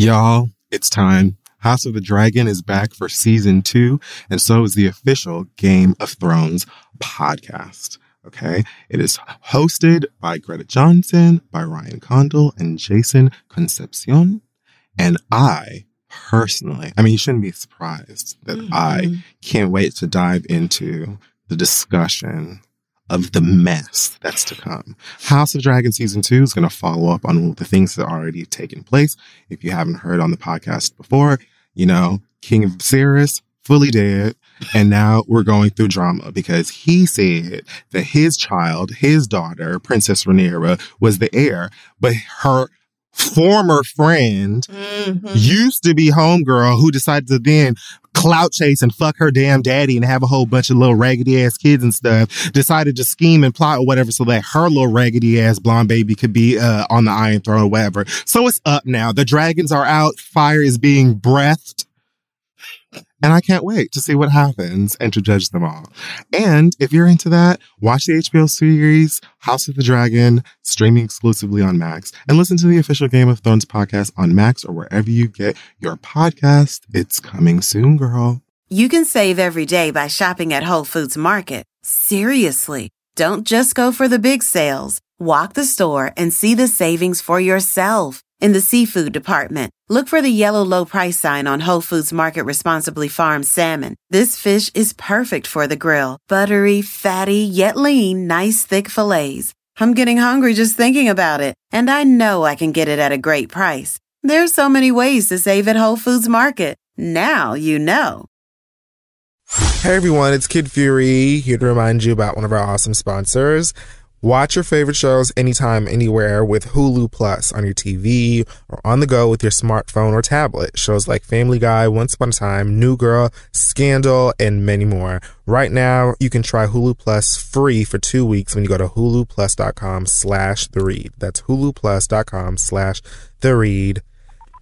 Y'all, it's time. House of the Dragon is back for season two, and so is the official Game of Thrones podcast. Okay. It is hosted by Greta Johnson, by Ryan Condal, and Jason Concepcion. And I personally, I mean, you shouldn't be surprised that mm-hmm. I can't wait to dive into the discussion of the mess that's to come. House of Dragon season two is going to follow up on all the things that already taken place. If you haven't heard on the podcast before, you know, King of Viserys fully dead. And now we're going through drama because he said that his child, his daughter, Princess Rhaenyra, was the heir, but her former friend mm-hmm. used to be homegirl who decided to then clout chase and fuck her damn daddy and have a whole bunch of little raggedy ass kids and stuff decided to scheme and plot or whatever so that her little raggedy ass blonde baby could be uh, on the iron throne or whatever. So it's up now. The dragons are out. Fire is being breathed and I can't wait to see what happens and to judge them all. And if you're into that, watch the HBO series House of the Dragon, streaming exclusively on Max, and listen to the official Game of Thrones podcast on Max or wherever you get your podcast. It's coming soon, girl. You can save every day by shopping at Whole Foods Market. Seriously. Don't just go for the big sales. Walk the store and see the savings for yourself. In the seafood department, look for the yellow low price sign on Whole Foods Market Responsibly Farmed Salmon. This fish is perfect for the grill. Buttery, fatty, yet lean, nice thick fillets. I'm getting hungry just thinking about it, and I know I can get it at a great price. There's so many ways to save at Whole Foods Market. Now you know. Hey everyone, it's Kid Fury here to remind you about one of our awesome sponsors. Watch your favorite shows anytime, anywhere with Hulu Plus on your TV or on the go with your smartphone or tablet. Shows like Family Guy, Once Upon a Time, New Girl, Scandal, and many more. Right now, you can try Hulu Plus free for two weeks when you go to huluplus.com slash the read. That's huluplus.com slash the read.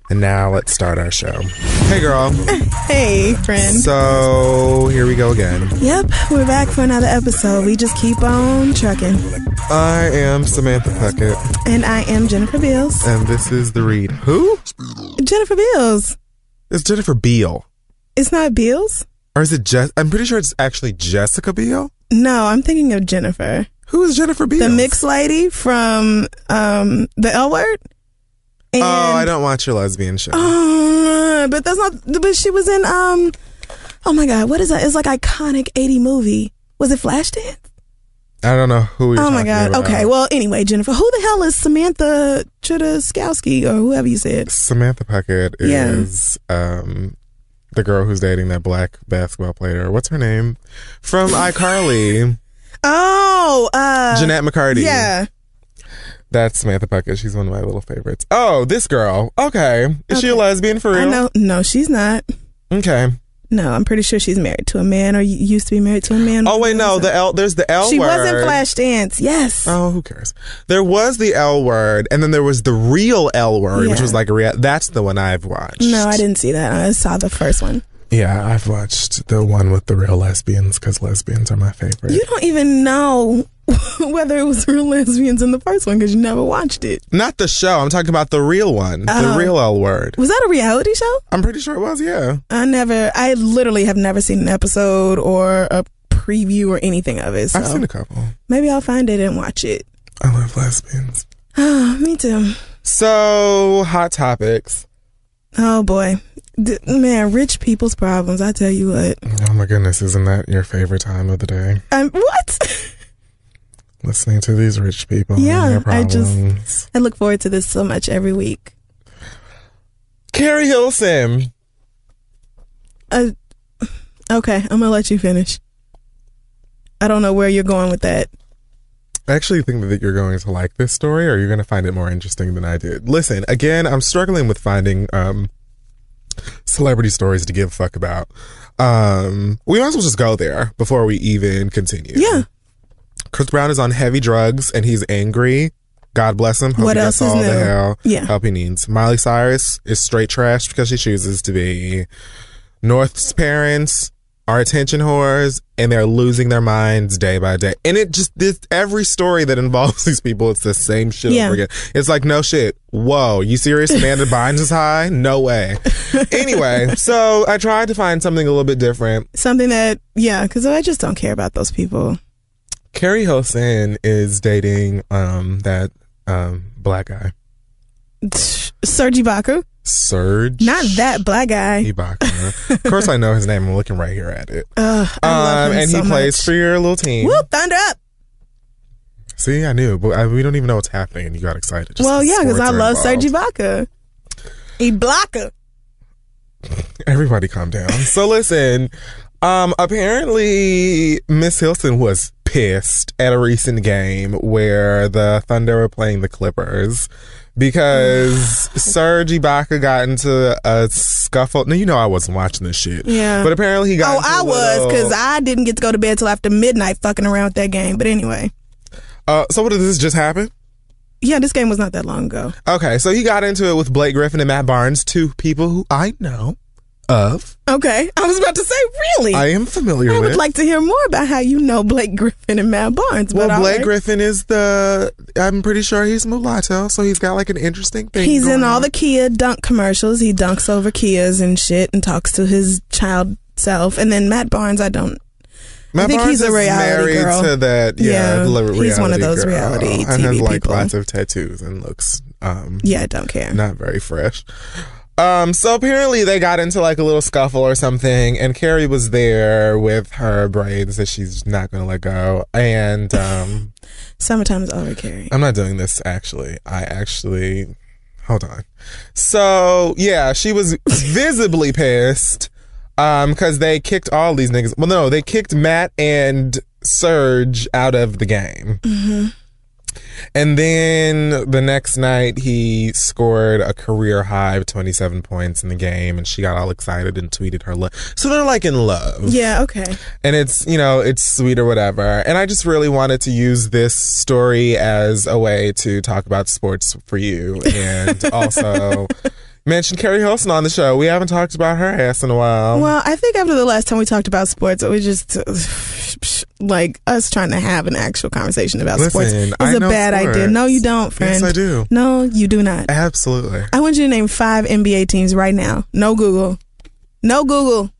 And now let's start our show. Hey, girl. Hey, friend. So here we go again. Yep, we're back for another episode. We just keep on trucking. I am Samantha Puckett. And I am Jennifer Beals. And this is The Read. Who? Jennifer Beals. It's Jennifer Beal. It's not Beals? Or is it Jess? I'm pretty sure it's actually Jessica Biel. No, I'm thinking of Jennifer. Who is Jennifer Beals? The mixed lady from um, The L Word? And, oh, I don't watch your lesbian show. Uh, but that's not. But she was in. Um. Oh my God, what is that? It's like iconic eighty movie. Was it Flashdance? I don't know who. oh my God. About. Okay. Well, anyway, Jennifer, who the hell is Samantha Chudaskowski or whoever you said? Samantha Puckett is um the girl who's dating that black basketball player. What's her name? From iCarly. oh, uh, Jennette McCurdy. Yeah. That's Samantha Puckett. She's one of my little favorites. Oh, this girl. Okay. Is okay. she a lesbian for real? No, no, she's not. Okay. No, I'm pretty sure she's married to a man or used to be married to a man. Oh wait, no, the L. There's the L she word. She was in Flashdance. Yes. Oh, who cares? There was the L word, and then there was the real L word, yeah. which was like a real. That's the one I've watched. No, I didn't see that. I saw the first one. Yeah, I've watched the one with the real lesbians because lesbians are my favorite. You don't even know whether it was real lesbians in the first one because you never watched it. Not the show. I'm talking about the real one, uh, the oh. real L word. Was that a reality show? I'm pretty sure it was. Yeah. I never. I literally have never seen an episode or a preview or anything of it. So I've seen a couple. Maybe I'll find it and watch it. I love lesbians. Oh, me too. So, hot topics. Oh boy. D- man, rich people's problems. I tell you what. Oh my goodness, isn't that your favorite time of the day? Um, what? Listening to these rich people. Yeah, I just I look forward to this so much every week. Keri Hilson. Uh, okay, I'm gonna let you finish. I don't know where you're going with that. I actually think that you're going to like this story, or you're going to find it more interesting than I did. Listen, again, I'm struggling with finding um, celebrity stories to give a fuck about. Um, we might as well just go there before we even continue. Yeah. Chris Brown is on heavy drugs and he's angry. God bless him. Hope what else gets all new? the hell yeah. help he needs. Miley Cyrus is straight trash because she chooses to be. North's parents are attention whores and they're losing their minds day by day. And it just this every story that involves these people, it's the same shit Yeah. over again. It's like no shit. Whoa, you serious? Amanda Bynes is high? No way. anyway, so I tried to find something a little bit different. Something that, yeah, because I just don't care about those people. Keri Hilson is dating um that um black guy. Serge Ibaka, Serge. not that black guy. Ibaka. of course I know his name. I'm looking right here at it. I love Um, and so he plays for your little team. Whoop, thunder up. See, I knew, but I, we don't even know what's happening, and you got excited. well, yeah, because I love Serge involved. Ibaka. Ibaka. Everybody, calm down. so listen, um, apparently Miss Hilson was pissed at a recent game where the Thunder were playing the Clippers because Serge Ibaka got into a scuffle. Now you know I wasn't watching this shit. Yeah. but apparently he got. Oh, I was because I didn't get to go to bed till after midnight fucking around with that game. But anyway, Uh, so what did this just happen? yeah, this game was not that long ago. Okay, so he got into it with Blake Griffin and Matt Barnes, two people who I know of. Okay, I was about to say, really? I am familiar I with. would like to hear more about how you know Blake Griffin and Matt Barnes. well, Blake right. Griffin is the. I'm pretty sure he's mulatto, so he's got like an interesting thing. He's in all on. the Kia dunk commercials. He dunks over Kias and shit and talks to his child self. And then Matt Barnes, I don't. Matt think Barnes he's a reality married girl. to that. Yeah, Yeah, he's one of those girl, reality and has TV like people. lots of tattoos and looks um Yeah, I don't care. not very fresh. Um, so apparently they got into like a little scuffle or something, and Keri was there with her braids that she's not gonna let go. And um, Summertime is over, Keri. I'm not doing this actually. I actually hold on. So yeah, she was visibly pissed um because they kicked all these niggas. Well, no, they kicked Matt and Serge out of the game. And then the next night, he scored a career high of 27 points in the game, and she got all excited and tweeted her love. So they're like in love Yeah, okay. and it's you know it's sweet or whatever and i just really wanted to use this story as a way to talk about sports for you and also mention keri hilson on the show we haven't talked about her ass in a while Well, I think after the last time we talked about sports, it was just like us trying to have an actual conversation about sports Listen, is I a know bad sports. idea. No, you don't, friend. yes i do No, you do not. absolutely I want you to name five NBA teams right now. No Google. No Google.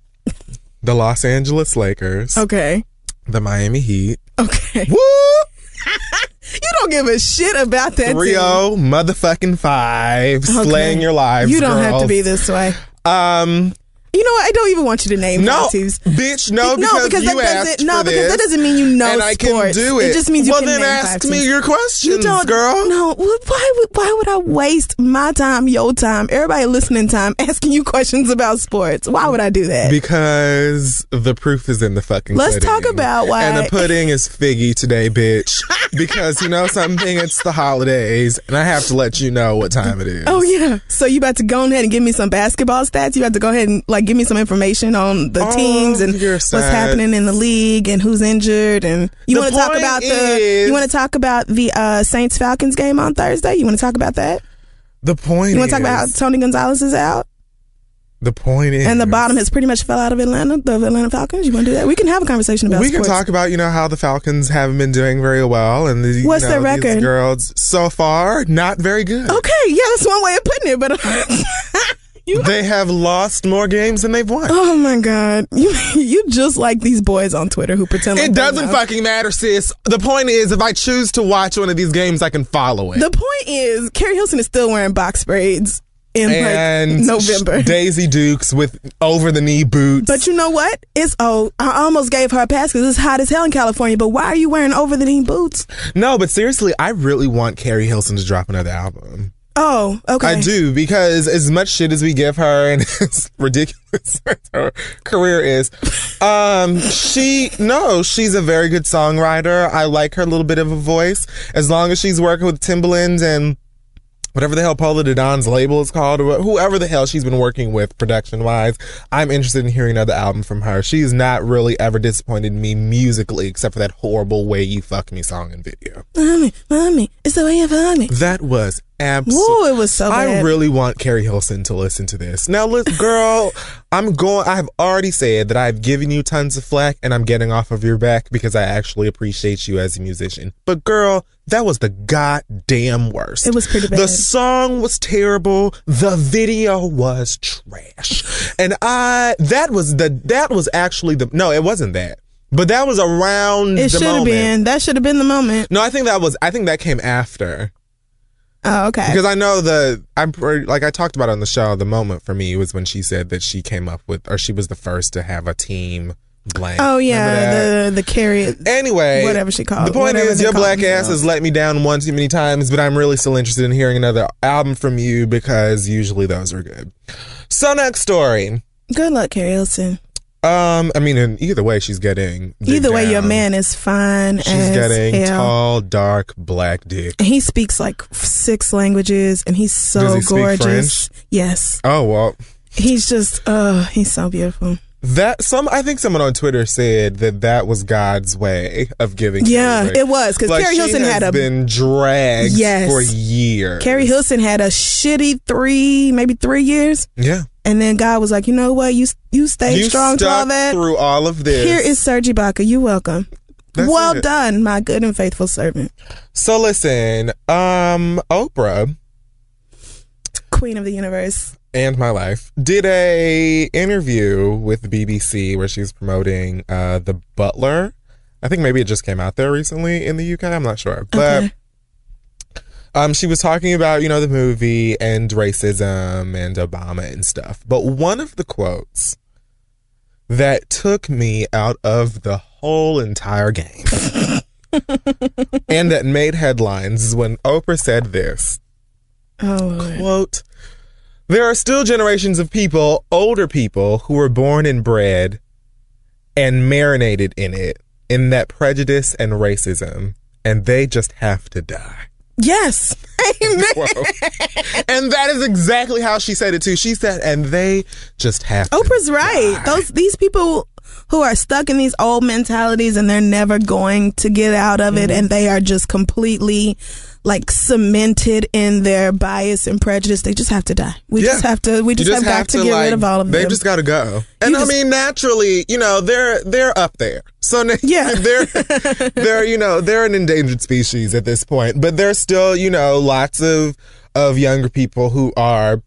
the los angeles lakers Okay. the miami heat Okay. Woo! You don't give a shit about that. Rio motherfucking five Okay. slaying your lives You don't have to be this way. um You know what? I don't even want you to name No, teams. bitch, no, No, because, because you that doesn't- asked no, for because this, that doesn't mean you know and I can do it. It just means you well, can then ask me teams. your questions, You don't, girl. No, why would why would I waste my time, your time, everybody listening time, asking you questions about sports? Why would I do that? Because the proof is in the fucking. Let's pudding. talk about why- And the pudding is figgy today, bitch. because you know something, it's the holidays, and I have to let you know what time it is. Oh yeah. So you about to go ahead and give me some basketball stats? You about to go ahead and like give me some information on the Oh, teams and what's happening in the league and who's injured and you want to talk about the you want to talk about the uh, Saints Falcons game on Thursday? You want to talk about that? The point. You want to talk about how Tony Gonzalez is out the point is, and the bottom has pretty much fell out of Atlanta, the Atlanta Falcons? You want to do that? We can have a conversation about we can talk about you know how the Falcons haven't been doing very well, and the, you What's know, their record? girls so far not very good. Okay, yeah, that's one way of putting it, but you They have lost more games than they've won. Oh my god. You you just like these boys on Twitter who pretend like It doesn't fucking matter, sis. The point is, if I choose to watch one of these games, I can follow it. The point is, Keri Hilson is still wearing box braids in and like November. Daisy Dukes with over the knee boots. But you know what? It's oh, I almost gave her a pass because it's hot as hell in California. But why are you wearing over the knee boots? no, but seriously, I really want Keri Hilson to drop another album. Oh, okay. I do because as much shit as we give her and as ridiculous her career is, um, she no, she's a very good songwriter. I like her little bit of a voice as long as she's working with Timbaland and whatever the hell Polow da Don's label is called, or whoever the hell she's been working with production wise. I'm interested in hearing another album from her. She's not really ever disappointed me musically, except for that horrible "Way You Fuck Me" song and video. Mommy, mommy, it's the way you fuck me. That was absolutely. It was so I bad. really want Keri Hilson to listen to this. Now, listen, girl, I'm going. I have already said that I've given you tons of flack, and I'm getting off of your back because I actually appreciate you as a musician. But, girl, that was the goddamn worst. It was pretty bad. The song was terrible. The video was trash, and I that was the that was actually the no, it wasn't that. But that was around It should have been. That should have been the moment. No, I think that was. I think that came after Oh, okay. because I know the I'm like I talked about on the show. The moment for me was when she said that she came up with, or she was the first to have a team blank. oh yeah, the the carry. Anyway, whatever she called The point is, your black ass has let me down one too many times, but I'm really still interested in hearing another album from you because usually those are good. So next story. Good luck, Keri Hilson. Um, I mean, in either way, she's getting. Either way, your man is fine She's getting hell. tall, dark, black dick. And he speaks like six languages, and he's so he gorgeous. Yes, Oh well, he's just. Oh, he's so beautiful. That some I think someone on Twitter said that that was God's way of giving. Yeah, it was because Like, Keri Hilson had a been dragged Yes. for years. Keri Hilson had a shitty three, maybe three years, yeah, and then God was like, you know what, you you stayed you strong through all that. through all of this. Here is Serge Ibaka. You welcome. That's well it. done, my good and faithful servant, so listen, um, Oprah Queen of the Universe. And my life did a interview with the BBC where she's promoting uh the Butler. I think maybe it just came out there recently in the UK. I'm not sure, but. Okay. Um, she was talking about, you know, the movie and racism and Obama and stuff. But one of the quotes that took me out of the whole entire game and that made headlines is when Oprah said this Oh, quote, There are still generations of people, older people, who were born and bred and marinated in it, in that prejudice and racism, and they just have to die. yes, amen. and that is exactly how she said it too. She said, and they just have to Oprah's right. Those these people who are stuck in these old mentalities and they're never going to get out of Mm-hmm. it, and they are just completely like cemented in their bias and prejudice. They just have to die. We Yeah. just have to. We You just, have, got to, get like, rid of all of them. They just got to go. And You I just- mean, naturally, you know, they're they're up there. So Yeah. they're they're you know they're an endangered species at this point. But there's still you know lots of of younger people who are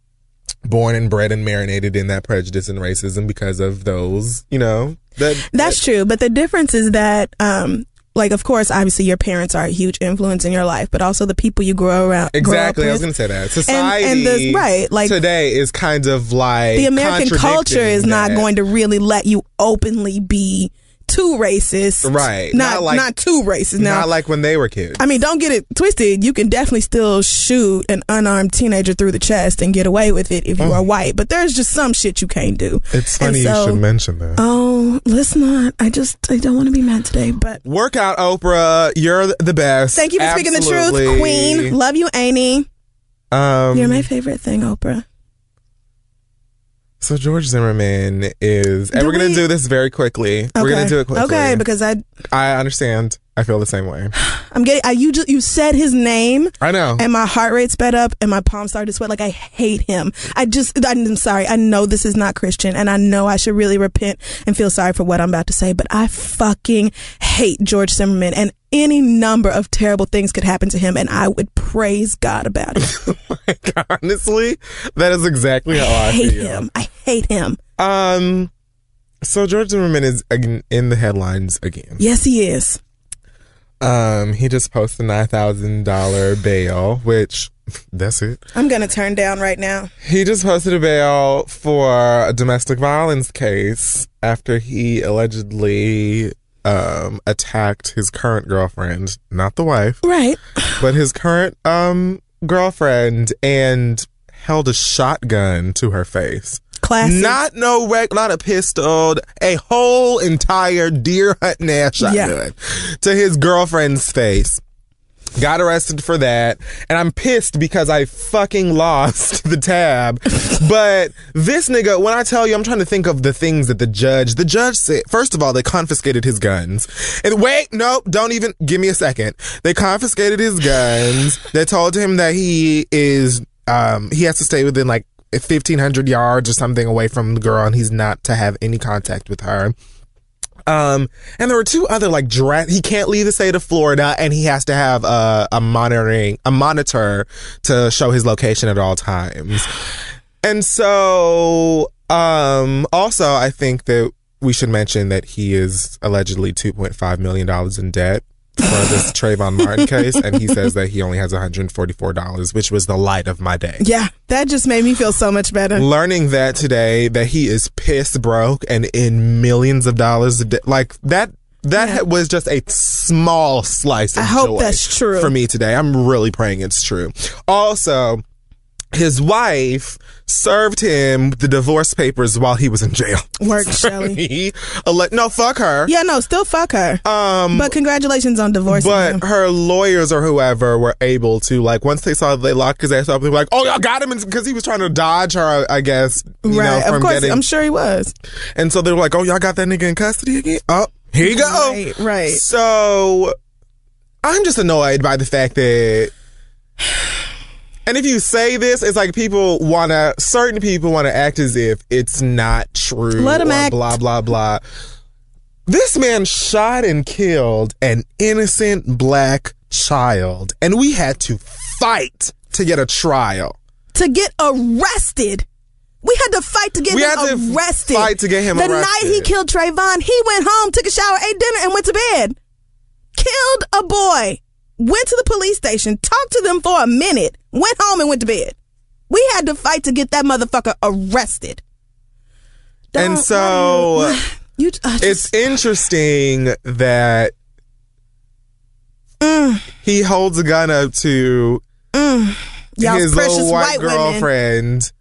born and bred and marinated in that prejudice and racism because of those you know that That's true, but the difference is that, um, like, of course, obviously, your parents are a huge influence in your life, but also the people you grow around. grow Exactly, I was going to say that. Society and the- right, like- today is kind of like the American culture is not that. going to really let you openly be too racist. Right. Not Not like- not too racist. Now, not like when they were kids. I mean, don't get it twisted. You can definitely still shoot an unarmed teenager through the chest and get away with it if you are white. But there's just some shit you can't do. Oh. it's funny so- you should mention that. Oh, let's not. I just I don't want to be mad today. But Workout Oprah, you're the best. thank you for speaking the truth, Queen. Love you, Amy. Um, You're my favorite thing, Oprah. So George Zimmerman is, and Do we're gonna do this very quickly. We're gonna do it quickly. Okay, because I I understand. I feel the same way. I'm getting. I you just you said his name. I know. and my heart rate sped up and my palms started to sweat. Like I hate him. I just, I'm sorry. I know this is not Christian and I know I should really repent and feel sorry for what I'm about to say, but I fucking hate George Zimmerman and any number of terrible things could happen to him and I would praise God about it. Honestly, that is exactly how I, I hate feel. him. I hate him. Um, so George Zimmerman is in the headlines again. Yes, he is. Um, he just posted a nine thousand dollar bail, which that's it. I'm going to turn down right now. He just posted a bail for a domestic violence case after he allegedly um attacked his current girlfriend, not the wife, Right. but his current um girlfriend and held a shotgun to her face. Classic. Not no reg, not a pistol, a whole entire deer hunting ass shotgun Yeah. to his girlfriend's face. Got arrested for that, and I'm pissed because I fucking lost the tab. but this nigga, when I tell you, I'm trying to think of the things that the judge, the judge said. First of all, they confiscated his guns. And wait, nope, don't even give me a second. They confiscated his guns. they told him that he is, um, he has to stay within like 1500 yards or something away from the girl, and he's not to have any contact with her. Um, and there were two other like dra- he can't leave the state of Florida and he has to have a, a monitoring, a monitor to show his location at all times. And so, um, also I think that we should mention that he is allegedly $2.5 million in debt for this Trayvon Martin case, and he says that he only has $144, which was the light of my day. Yeah, that just made me feel so much better. Learning that today, that he is piss broke and in millions of dollars, like that. That Yeah. was just a small slice of I hope that's true. for me today. I'm really praying it's true. Also, his wife served him the divorce papers while he was in jail. Work, Shelly. Ele- no, fuck her. Yeah, no, still fuck her. Um, but congratulations on divorce. but him. her lawyers or whoever were able to like once they saw they locked his ass up, they were like, "Oh, y'all got him," because he was trying to dodge her, I guess. You right, know, from of course, getting. I'm sure he was. and so they were like, "Oh, y'all got that nigga in custody again?" Oh, here you go. Right, right. So I'm just annoyed by the fact that. And if you say this, it's like people want to, certain people want to act as if it's not true. Let or act. Blah, blah, blah. This man shot and killed an innocent black child, and we had to fight to get a trial. To get arrested. We had to fight to get We him had to arrested. fight to get him the arrested. night he killed Trayvon, he went home, took a shower, ate dinner, and went to bed. Killed a boy. Went to the police station, talked to them for a minute, went home and went to bed. We had to fight to get that motherfucker arrested. And Don't- so- you, I just- It's interesting that Mm. he holds a gun up to y'all's his little white, white girlfriend.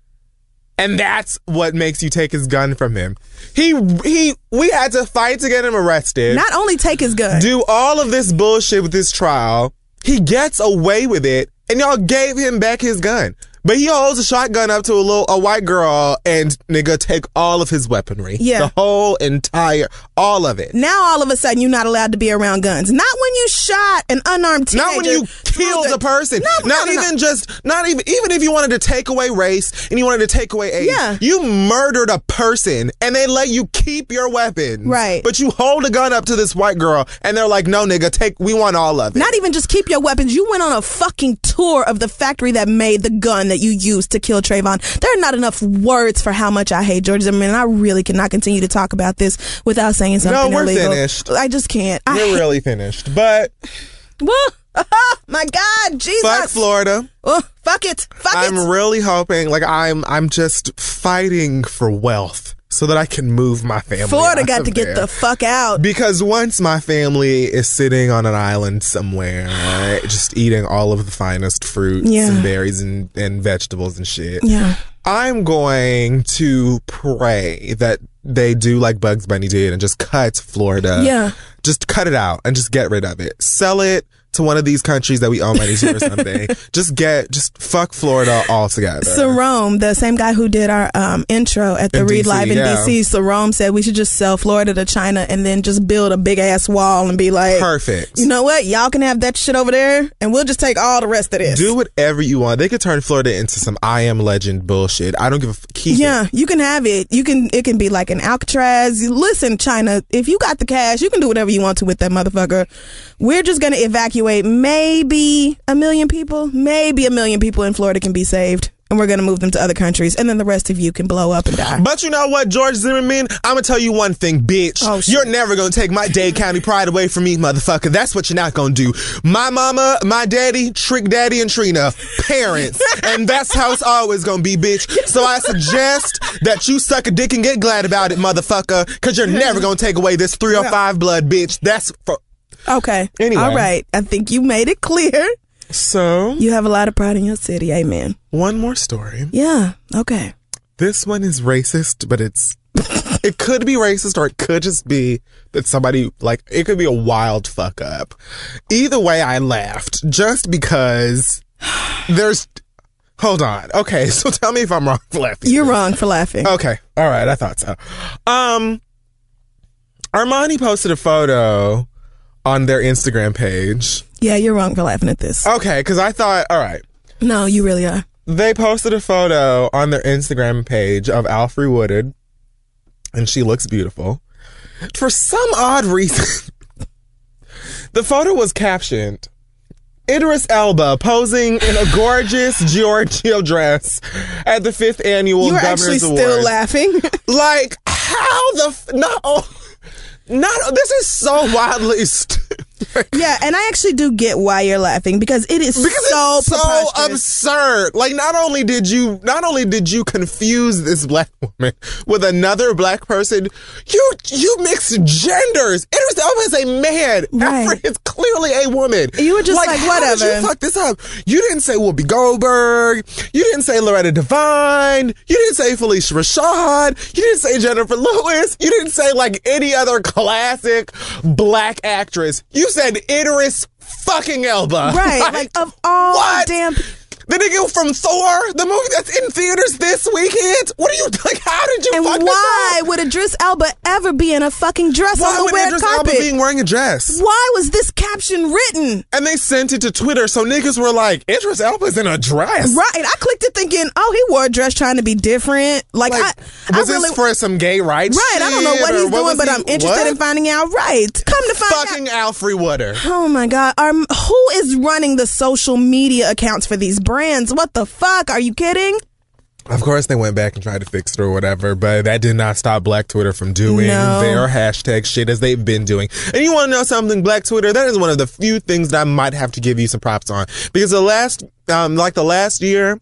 And that's what makes you take his gun from him. He he we had to fight to get him arrested. Not only take his gun. do all of this bullshit with this trial. He gets away with it, and y'all gave him back his gun. But he holds a shotgun up to a little a white girl and nigga take all of his weaponry. Yeah. The whole entire all of it. Now all of a sudden you're not allowed to be around guns. Not when you shot an unarmed teenager. Not when you killed the- a person. No, no, not no, no. even just not even even if you wanted to take away race and you wanted to take away age. Yeah. You murdered a person and they let you keep your weapon. Right. But you hold a gun up to this white girl and they're like, no nigga, take we want all of it. Not even just keep your weapons. You went on a fucking tour of the factory that made the gun that you used to kill Trayvon. There are not enough words for how much I hate George Zimmerman. I really cannot continue to talk about this without saying something No, we're illegal. finished. I just can't. I We're really finished. But Woo! My God, Jesus. fuck Florida. Oh, fuck it. Fuck I'm it. really hoping like I'm I'm just fighting for wealth so that I can move my family. Florida got to get the fuck out. Because once my family is sitting on an island somewhere, right, just eating all of the finest fruits Yeah. and berries and, and vegetables and shit, Yeah. I'm going to pray that they do like Bugs Bunny did and just cut Florida. Yeah. Just cut it out and just get rid of it. Sell it to one of these countries that we money to or something. just get, just fuck Florida altogether. Sarome, the same guy who did our um, intro at the In Read DC, Live in yeah. DC, Sarome said we should just sell Florida to China and then just build a big ass wall and be like, Perfect. you know what? Y'all can have that shit over there and we'll just take all the rest of this. do whatever you want. They could turn Florida into some I am legend bullshit. I don't give a f- keep it. yeah, you can have it. You can. It can be like an Alcatraz. Listen, China, if you got the cash, you can do whatever you want to with that motherfucker. We're just gonna evacuate maybe a million people. Maybe a million people in Florida can be saved, and we're gonna move them to other countries, and then the rest of you can blow up and die. But you know what, George Zimmerman? I'm gonna tell you one thing, bitch. Oh, you're never gonna take my Dade County pride away from me, motherfucker. That's what you're not gonna do. My mama, my daddy, Trick Daddy, and Trina, parents, and that's how it's always gonna be, bitch. So I suggest that you suck a dick and get glad about it, motherfucker, because you're never gonna take away this 305 blood, bitch. That's for. Okay. Anyway. All right. I think you made it clear. So You have a lot of pride in your city. Amen. one more story. Yeah. Okay. This one is racist, but it's it could be racist or it could just be that somebody like it could be a wild fuck up. Either way, I laughed just because there's. Hold on. Okay, so tell me if I'm wrong for laughing. You're wrong for laughing. Okay. All right. I thought so. Um, Armani posted a photo on their Instagram page. Yeah, you're wrong for laughing at this. Okay, because I thought, all right, No, you really are. they posted a photo on their Instagram page of Alfre Woodard, and she looks beautiful. For some odd reason, the photo was captioned. Idris Elba posing in a gorgeous Giorgio dress at the fifth annual You're Governors actually still laughing. Like how the f- no, not this is so wildly stupid. Yeah, and I actually do get why you're laughing because it is Because so it's so absurd. Like not only did you not only did you confuse this black woman with another black person, you you mixed genders. Idris Elba is a man. Right. Alfred is clearly a woman. You were just like, did whatever. you fuck this up? You didn't say Whoopi Goldberg. You didn't say Loretta Devine. You didn't say Phylicia Rashad. You didn't say Jennifer Lewis. You didn't say like any other classic black actress. You said Idris fucking Elba. right, like of all what? damn. The nigga from Thor, the movie that's in theaters this weekend. What are you like? How did you And fuck why would Idris Elba ever be in a fucking dress Why on the would red Idris carpet? Elba being wearing a dress? why was this caption written? And they sent it to Twitter, so niggas were like, Idris Elba's in a dress. Right, I clicked it thinking, oh, he wore a dress trying to be different. Like, Like, I, I was really, this for some gay rights? right. I don't know what he's doing, but he- I'm interested what? in finding out. Right, come to find out. Fucking Alfre Woodard. Oh my God. Um, who is running the social media accounts for these brands? What the fuck? Are you kidding? Of course, they went back and tried to fix it or whatever, but that did not stop Black Twitter from doing No. their hashtag shit as they've been doing. And you want to know something? Black Twitter, that is one of the few things that I might have to give you some props on. Because the last, um, like the last year,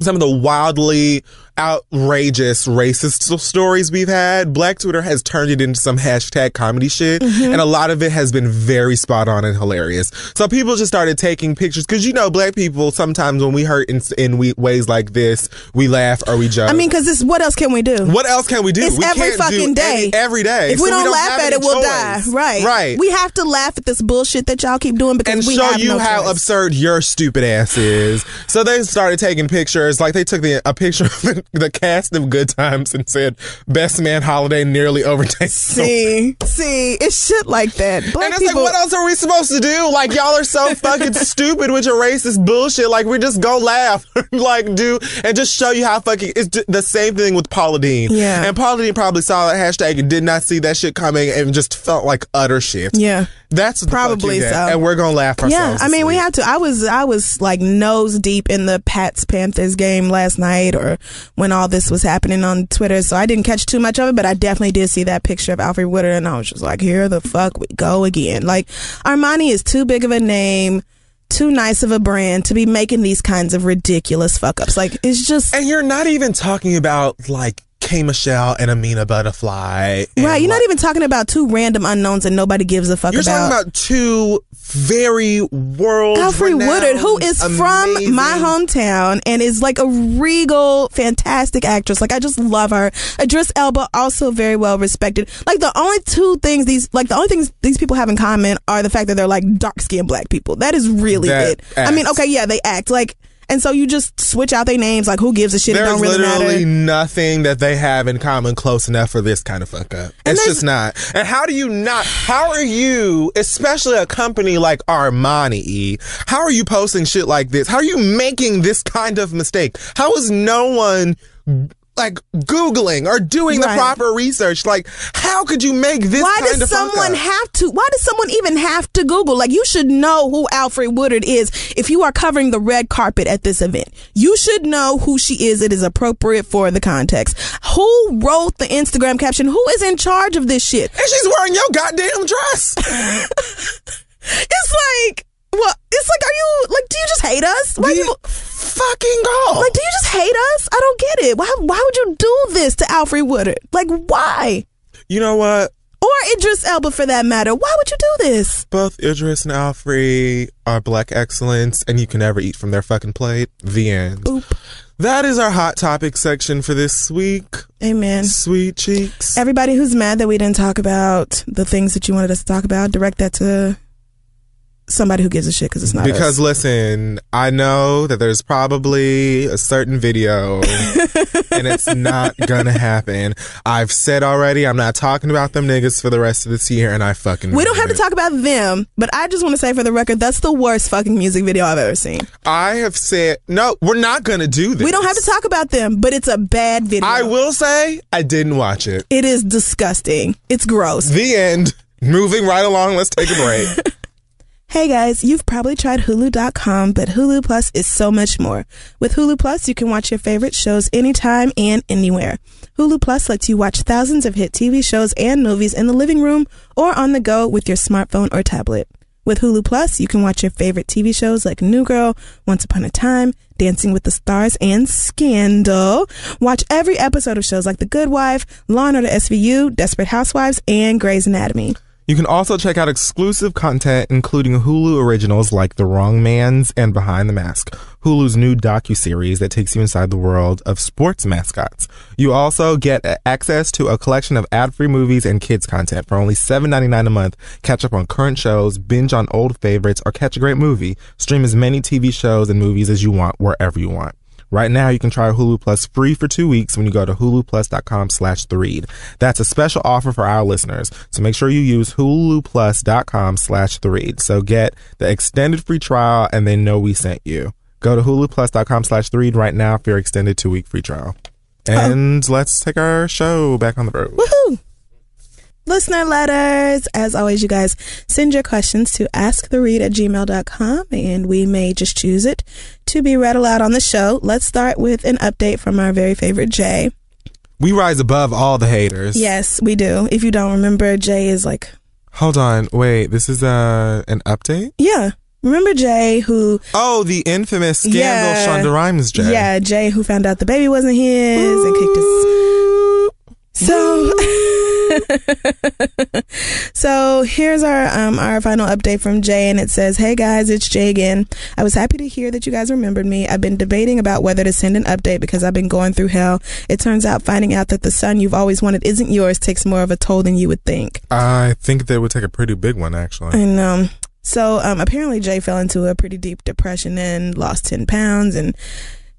some of the wildly outrageous racist stories we've had, Black Twitter has turned it into some hashtag comedy shit. Mm-hmm. And a lot of it has been very spot on and hilarious. So people just started taking pictures because you know, black people sometimes when we hurt in, in we, ways like this, we laugh or we joke. I mean, because this. What else can we do? what else can we do? It's we every can't do fucking day. any- every day. If we So don't, laugh at it, we'll choice. die. Right. Right. We have to laugh at this bullshit that y'all keep doing because and we show you no how choice. absurd your stupid ass is. So they started taking pictures, like they took the, a picture of the cast of Good Times and said, "Best Man Holiday nearly overtakes." See, see, it's shit like that. Black And it's people. like, what else are we supposed to do? Like, y'all are so fucking stupid with your racist bullshit. Like, we just go laugh, like, do, and just show you how fucking, it's d- the same thing with Paula Deen. Yeah. And Paula Deen probably saw that hashtag and did not see that shit coming and just felt like utter shit. Yeah. That's what the fuck Probably you get. so. And we're gonna laugh ourselves. Yeah, I mean, we have to. I was, I was like nose deep in the Pats Panthers game last night, or when all this was happening on Twitter. So I didn't catch too much of it, but I definitely did see that picture of Alfred Woodard, and I was just like, here the fuck we go again. Like Armani is too big of a name, too nice of a brand to be making these kinds of ridiculous fuck ups. Like it's just. And you're not even talking about like K Michelle and Amina Buddafly. and, Right, you're like, not even talking about two random unknowns and nobody gives a fuck You're about. talking about two very world. Alfred Woodard, who is from my hometown and is like a regal, fantastic actress. Like I just love her. Idris Elba, also very well respected. Like the only two things these, like the only things these people have in common are the fact that they're like dark skinned black people. That is really That it. I mean, okay, yeah, they act like, and so you just switch out their names. Like who gives a shit? it There's don't really literally matter. nothing that they have in common close enough for this kind of fuck up. And it's just not. And how do you not? How are you, especially a company like Armani, how are you posting shit like this? How are you making this kind of mistake? How is no one like Googling or doing the proper research? Like, how could you make this Why does someone have to? Why does someone even have to Google? Like, you should know who Alfred Woodard is if you are covering the red carpet at this event. You should know who she is. It is appropriate for the context. Who wrote the Instagram caption? Who is in charge of this shit? and she's wearing your goddamn dress. It's like, well, it's like, are you like? Do you just hate us? Why Do you? you fucking go. Like, do you just hate us? I don't get it. Why? Why would you do this to Alfred Woodard? Like, why? you know what? Or Idris Elba, for that matter. Why would you do this? Both Idris and Alfre are black excellence, and you can never eat from their fucking plate. The end. Boop. That is our hot topic section for this week. Amen. Sweet cheeks. Everybody who's mad that we didn't talk about the things that you wanted us to talk about, direct that to somebody who gives a shit because it's not Because us. listen, I know that there's probably a certain video and it's not gonna happen. I've said already I'm not talking about them niggas for the rest of this year and I fucking We don't have to talk about them, but I just want to say for the record, that's the worst fucking music video I've ever seen. I have said no, we're not gonna do this. We don't have to talk about them, but it's a bad video. I will say I didn't watch it. It is disgusting. It's gross. The end. Moving right along, let's take a break. Hey guys, you've probably tried Hulu.com, but Hulu Plus is so much more. With Hulu Plus, you can watch your favorite shows anytime and anywhere. Hulu Plus lets you watch thousands of hit TV shows and movies in the living room or on the go with your smartphone or tablet. With Hulu Plus, you can watch your favorite TV shows like New Girl, Once Upon a Time, Dancing with the Stars, and Scandal. Watch every episode of shows like The Good Wife, Law & Order SVU, Desperate Housewives, and Grey's Anatomy. You can also check out exclusive content, including Hulu originals like The Wrong Man's and Behind the Mask, Hulu's new docu-series that takes you inside the world of sports mascots. You also get access to a collection of ad-free movies and kids content for only $7.99 a month. Catch up on current shows, binge on old favorites, or catch a great movie. Stream as many TV shows and movies as you want, wherever you want. Right now, you can try Hulu Plus free for two weeks when you go to huluplus.com slash the read. That's a special offer for our listeners. So make sure you use huluplus.com slash the read. So get the extended free trial and they know we sent you. Go to huluplus.com slash the read right now for your extended two week free trial. Oh. And let's take our show back on the road. Woohoo! Listener letters. As always, you guys send your questions to asktheread at gmail.com and we may just choose it to be read aloud on the show. Let's start with an update from our very favorite Jay. We rise above all the haters. Yes, we do. If you don't remember, Jay is like, Hold on. Wait, this is uh, an update? yeah. Remember Jay who, Oh, the infamous scandal Yeah. Shonda Rhimes Jay. yeah, Jay who found out the baby wasn't his and kicked his So, so here's our um our final update from Jay, and it says, "Hey guys, it's Jay again. I was happy to hear that you guys remembered me. I've been debating about whether to send an update because I've been going through hell. It turns out finding out that the son you've always wanted isn't yours takes more of a toll than you would think. I think that would take a pretty big one, actually. And um, so um, apparently Jay fell into a pretty deep depression and lost ten pounds and."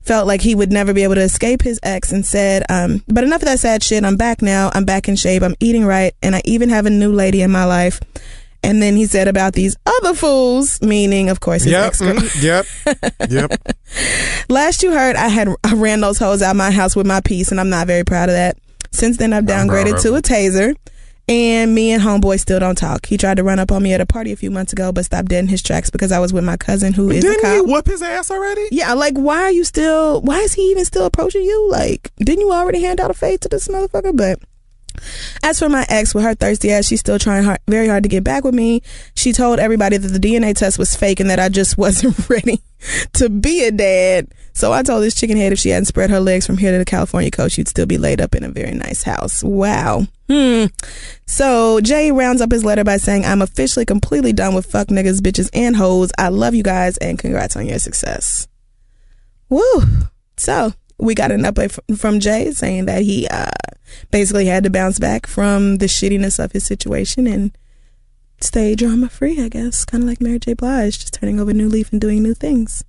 Felt like he would never be able to escape his ex and said, um, but enough of that sad shit. I'm back now. I'm back in shape. I'm eating right. And I even have a new lady in my life. And then he said about these other fools, meaning, of course, his Yep, ex mm, yep, yep. Last you heard, I had I ran those hoes out my house with my piece, and I'm not very proud of that. Since then, I've downgraded to a taser, and me and homeboy still don't talk. He tried to run up on me at a party a few months ago, but stopped dead in his tracks because I was with my cousin who is a cop. Didn't he whoop his ass already? Yeah, like why are you still? Why is he even still approaching you? Like, didn't you already hand out a fade to this motherfucker? But as for my ex, with her thirsty ass, she's still trying hard, very hard to get back with me. She told everybody that the DNA test was fake and that I just wasn't ready to be a dad. So I told this chicken head if she hadn't spread her legs from here to the California coast, she'd still be laid up in a very nice house. Wow. Hmm. So Jay rounds up his letter by saying, I'm officially completely done with fuck niggas, bitches, and hoes. I love you guys and congrats on your success. Woo. So we got an update from Jay saying that he uh, basically had to bounce back from the shittiness of his situation and stay drama free, I guess. Kind of like Mary J. Blige, just turning over a new leaf and doing new things.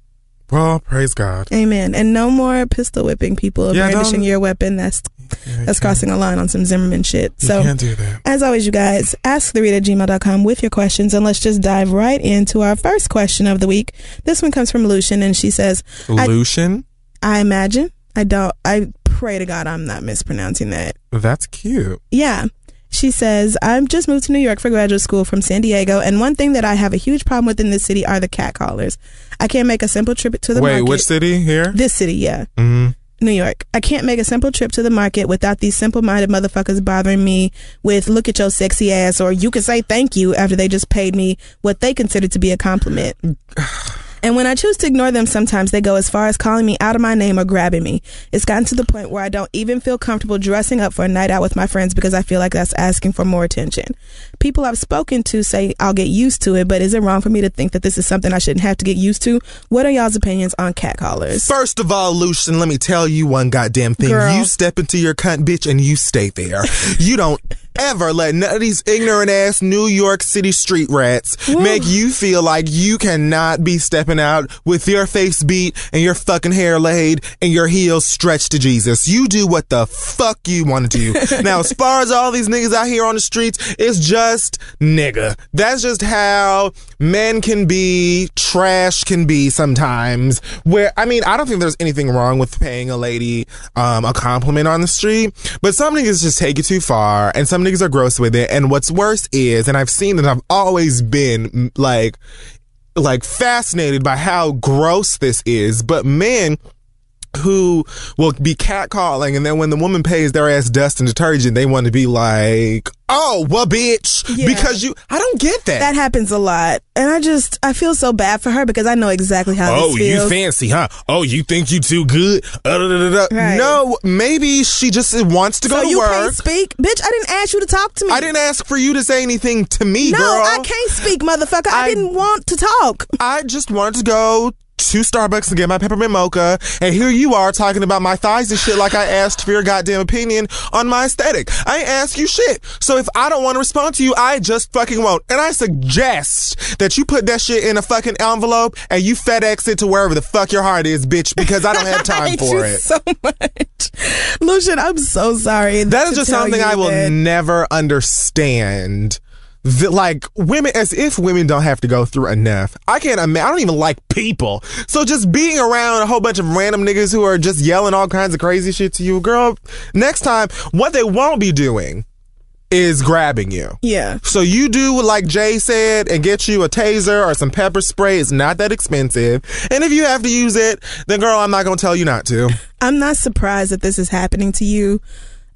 Well, praise God. Amen. And no more pistol whipping people, Yeah, brandishing don't- your weapon. That's Yeah, that's crossing a line on some Zimmerman shit. You So can't do that. as always, you guys, ask the read at gmail.com with your questions, and let's just dive right into our first question of the week. This one comes from Lucian, and she says, I- Lucian? I imagine, I don't, I pray to God I'm not mispronouncing that. That's cute. Yeah. She says, I've just moved to New York for graduate school from San Diego, and one thing that I have a huge problem with in this city are the cat callers. I can't make a simple trip to the Wait, market. which city here? This city, yeah. hmm New York. I can't make a simple trip to the market without these simple minded motherfuckers bothering me with look at your sexy ass or you can say thank you after they just paid me what they consider to be a compliment. And when I choose to ignore them, sometimes they go as far as calling me out of my name or grabbing me. It's gotten to the point where I don't even feel comfortable dressing up for a night out with my friends because I feel like that's asking for more attention. People I've spoken to say I'll get used to it, but is it wrong for me to think that this is something I shouldn't have to get used to? What are y'all's opinions on catcallers? First of all, Lucian, let me tell you one goddamn thing. Girl. You step into your cunt bitch and you stay there. you don't ever let none of these ignorant ass New York City street rats make you feel like you cannot be stepping out with your face beat and your fucking hair laid and your heels stretched to Jesus. You do what the fuck you want to do. now, as far as all these niggas out here on the streets, it's just nigga. That's just how men can be, trash can be sometimes. Where, I mean, I don't think there's anything wrong with paying a lady um, a compliment on the street, but some niggas just take it too far and some niggas are gross with it. And what's worse is, and I've seen that I've always been like, like fascinated by how gross this is, but men who will be catcalling and then when the woman pays their ass dust and detergent, they want to be like, oh, well, bitch, Yeah. because you, I don't get that. That happens a lot. And I just, I feel so bad for her because I know exactly how Oh, you fancy, huh? Oh, you think you too good? Uh, da, da, da. Right. No, maybe she just wants to go so to you work. can't speak? Bitch, I didn't ask you to talk to me. I didn't ask for you to say anything to me, No, girl. I can't speak, motherfucker. I, I- didn't want to talk. I just wanted to go to Starbucks and get my peppermint mocha, and here you are talking about my thighs and shit like I asked for your goddamn opinion on my aesthetic. I ain't ask you shit. So if I don't want to respond to you, I just fucking won't. And I suggest that you put that shit in a fucking envelope and you FedEx it to wherever the fuck your heart is, bitch, because I don't have time for it. so much. Lucian, I'm so sorry. That is just something I will that. never understand. The, like women, as if women don't have to go through enough. I can't imagine. I don't even like people. So just being around a whole bunch of random niggas who are just yelling all kinds of crazy shit to you, girl. Next time, what they won't be doing is grabbing you. Yeah. So you do what like Jay said and get you a taser or some pepper spray. It's not that expensive. And if you have to use it, then girl, I'm not gonna tell you not to. I'm not surprised that this is happening to you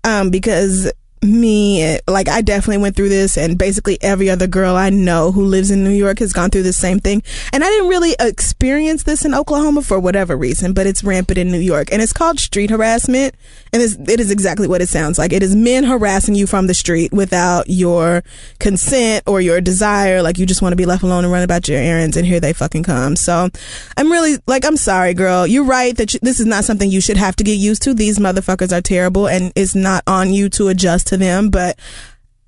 um, because me, like, I definitely went through this, and basically every other girl I know who lives in New York has gone through the same thing. And I didn't really experience this in Oklahoma for whatever reason, but it's rampant in New York. And it's called street harassment. And it's, it is exactly what it sounds like. It is men harassing you from the street without your consent or your desire. Like, you just want to be left alone and run about your errands, and here they fucking come. So I'm really, like, I'm sorry, girl. You're right that you, this is not something you should have to get used to. These motherfuckers are terrible, and it's not on you to adjust to them. But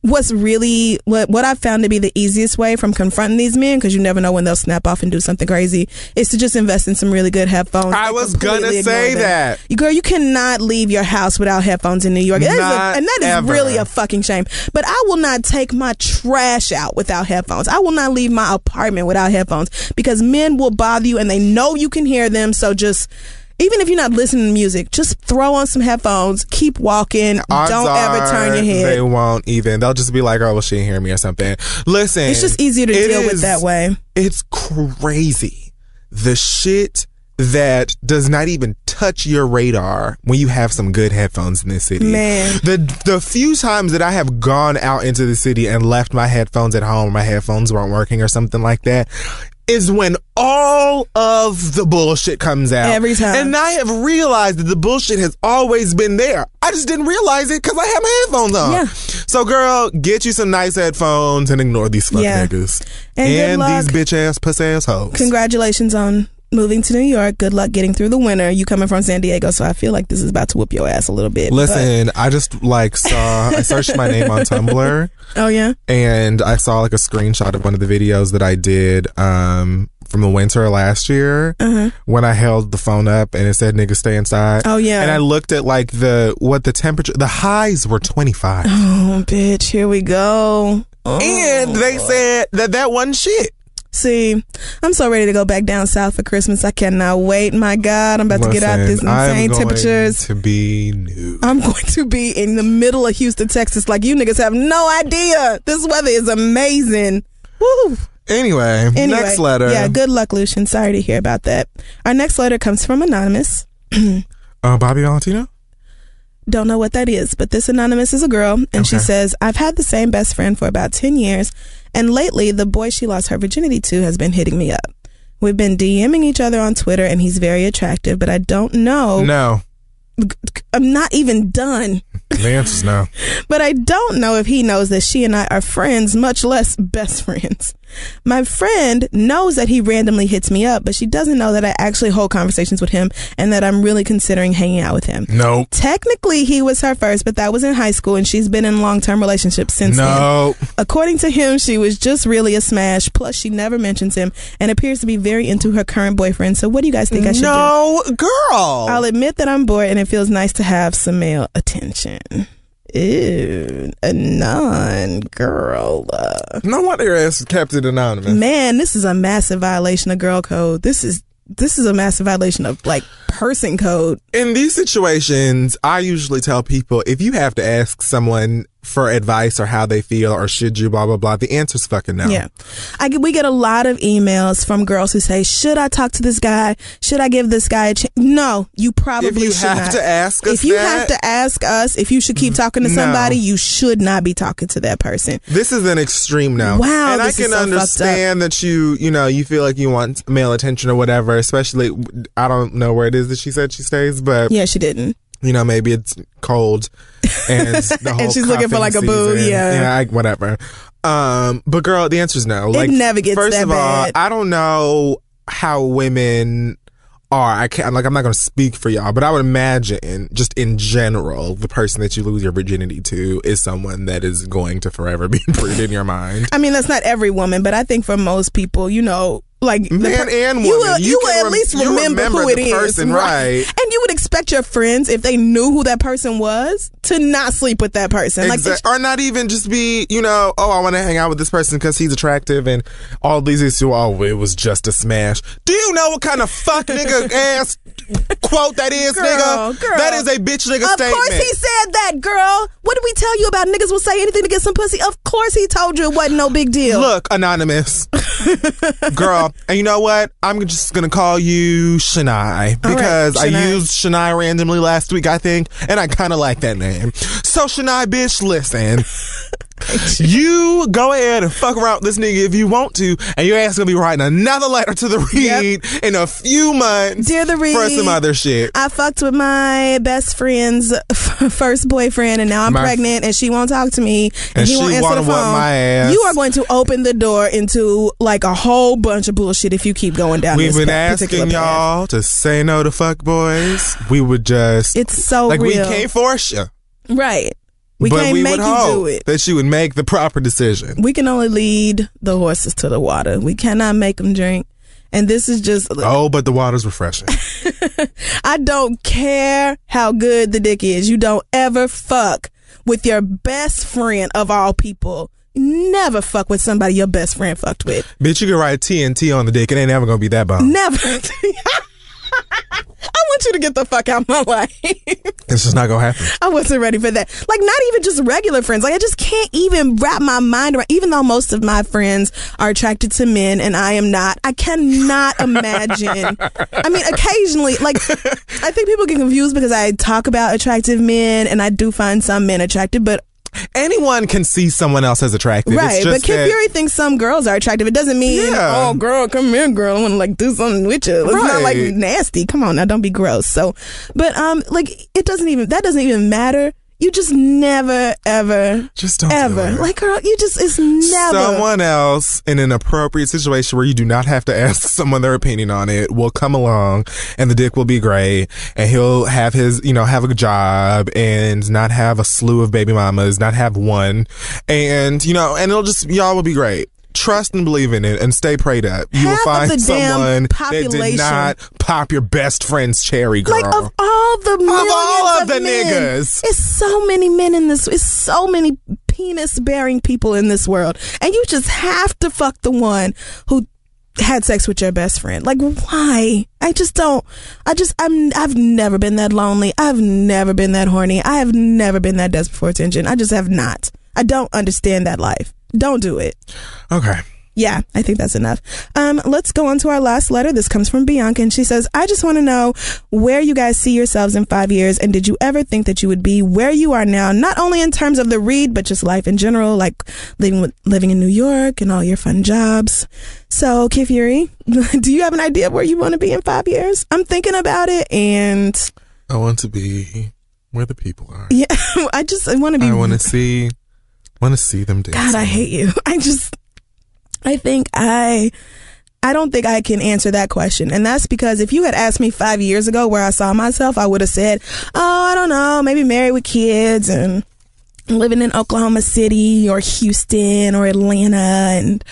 what's really what what I've found to be the easiest way from confronting these men because you never know when they'll snap off and do something crazy is to just invest in some really good headphones. I was gonna say that. You girl, you cannot leave your house without headphones in New York. That a- and that is ever. really a fucking shame. But I will not take my trash out without headphones. I will not leave my apartment without headphones because men will bother you and they know you can hear them. So just even if you're not listening to music, just throw on some headphones, keep walking, Odds don't ever turn your head. They won't even. They'll just be like, "Oh, well, she didn't hear me" or something. Listen, It's just easier to deal with that way. It's crazy. The shit that does not even touch your radar when you have some good headphones in this city. Man. The the few times that I have gone out into the city and left my headphones at home, my headphones weren't working or something like that, is when all of the bullshit comes out. Every time. And I have realized that the bullshit has always been there. I just didn't realize it because I have my headphones on. Yeah. So girl, get you some nice headphones and ignore these fuck Yeah. niggas. And luck. these bitch ass puss ass hoes. Congratulations on moving to New York. Good luck getting through the winter. You coming from San Diego, so I feel like this is about to whoop your ass a little bit. but- Listen, I just like saw I searched my name on Tumblr oh yeah. and I saw like a screenshot of one of the videos that I did um from the winter last year when I held the phone up and it said nigga stay inside. Uh-huh. Oh, yeah. And I looked at like the what the temperature the highs were 25. Oh bitch, here we go. Oh. and they said that that wasn't shit. See, I'm so ready to go back down south for Christmas. I cannot wait. My God, I'm about to get out this Listen, insane temperatures. to be nude. I'm going to be in the middle of Houston, Texas, like you niggas have no idea. This weather is amazing. Woo. Anyway, Anyway, next letter. Yeah, good luck, Lucian. Sorry to hear about that. Our next letter comes from Anonymous. Uh, Bobby Valentino? Don't know what that is, but this anonymous is a girl, and she says, I've had the same best friend for about 10 years, and lately the boy she lost her virginity to has been hitting me up. We've been DMing each other on Twitter, and he's very attractive, but I don't know. No. I'm not even done. The answer's no. But I don't know if he knows that she and I are friends, much less best friends. My friend knows that he randomly hits me up, but she doesn't know that I actually hold conversations with him and that I'm really considering hanging out with him. Nope. Technically, he was her first, but that was in high school, and she's been in long term relationships since then. No. According to him, she was just really a smash. Plus, she never mentions him and appears to be very into her current boyfriend. So, what do you guys think I should do? No, girl. I'll admit that I'm bored and it feels nice to have some male attention. Ew, a non girl. Uh, no wonder your ass is it anonymous. man, this is a massive violation of girl code. This is this is a massive violation of like person code. In these situations, I usually tell people if you have to ask someone for advice or how they feel or should you blah blah blah, the answer's fucking no. Yeah, I get, we get a lot of emails from girls who say, "Should I talk to this guy? Should I give this guy a chance?" No, you probably If you should have not. to ask us if you that- have to ask us if you should keep mm, talking to No. somebody, you should not be talking to that person. This is an extreme no. Wow, and I can so understand that you, you know, you feel like you want male attention or whatever. Especially, I don't know where it is that she said she stays, but Yeah, she didn't. You know, maybe it's cold and the whole she's looking for, like, a boo, yeah. yeah, I, whatever. Um, but girl, the answer is no. Like, never gets first of all. I don't know how women are. I can't like. I'm not going to speak for y'all, but I would imagine, just in general, the person that you lose your virginity to is someone that is going to forever be imprinted in your mind. I mean, that's not every woman, but I think for most people, you know, like Man per- and you woman, will, you you can will at least remember, remember who it is, person, right. And you would expect your friends, if they knew who that person was, to not sleep with that person. Like, Exact- or not even just be, you know, oh, I want to hang out with this person because he's attractive and all these issues. Oh, it was just a smash. Do you know what kind of fuck nigga ass quote that is, Girl, nigga? girl. That is a bitch nigga Of statement. course he said that, girl. What did we tell you about niggas will say anything to get some pussy? Of course he told you it wasn't no big deal. Look, anonymous girl, and you know what? I'm just gonna call you Shania because I Shania. used Shania randomly last week, I think, and I kind of like that name. So Shania, bitch, listen. You go ahead and fuck around with this nigga if you want to, and your ass gonna be writing another letter to the read in a few months Dear the for Reed, some other shit. I fucked with my best friend's first boyfriend, and now I'm My- pregnant, and she won't talk to me, and, And he she won't answer the phone. my ass. You are going to open the door into like a whole bunch of bullshit if you keep going down. We've this been asking y'all to say no to fuck boys. We would just It's so like real, we can't force you. right? We but can't we make would you hope do it. that you would make the proper decision. We can only lead the horses to the water. We cannot make them drink. And this is just, Oh, but the water's refreshing. I don't care how good the dick is. You don't ever fuck with your best friend of all people. Never fuck with somebody your best friend fucked with. Bitch, you can write TNT on the dick. It ain't ever gonna be that bomb. Never. I want you to get the fuck out of my life. this is not gonna happen. I wasn't ready for that. Like, not even just regular friends. Like, I just can't even wrap my mind around, even though most of my friends are attracted to men and I am not, I cannot imagine. I mean, occasionally, like, I think people get confused because I talk about attractive men and I do find some men attractive, but Anyone can see someone else as attractive. It's Right, but Kid that- Fury thinks some girls are attractive. It doesn't mean, Yeah. oh, girl, come here, girl. I want to like do something with you. It's not like Right. nasty. Come on now, don't be gross. So, but um, like it doesn't even that doesn't even matter. You just never, ever, Just don't do ever it. like, girl. You just it's never. Someone else in an appropriate situation where you do not have to ask someone their opinion on it will come along and the dick will be great and he'll have his, you know, have a job and not have a slew of baby mamas, not have one. And, you know, and it'll just, y'all will be great. Trust and believe in it and stay prayed up. You will Half of find someone that population- did not pop your best friend's cherry, girl. like of all the millions all of the men, niggas. it's so many men in this. It's so many penis bearing people in this world, and you just have to fuck the one who had sex with your best friend. Like why? I just don't. I just I'm. I've never been that lonely. I've never been that horny. I have never been that desperate for attention. I just have not. I don't understand that life. Don't do it. Okay. Yeah, I think that's enough. Um, let's go on to our last letter. This comes from Bianca, and she says, I just want to know where you guys see yourselves in five years, and did you ever think that you would be where you are now, not only in terms of the read, but just life in general, like living with, living in New York and all your fun jobs. So, Kid Fury, do you have an idea of where you want to be in five years? I'm thinking about it, and I want to be where the people are. yeah, I just I want to be. I want to see, want to see them dance. God, I hate you. I just, I think I, I don't think I can answer that question. And that's because if you had asked me five years ago where I saw myself, I would have said, oh, I don't know, maybe married with kids and living in Oklahoma City or Houston or Atlanta and,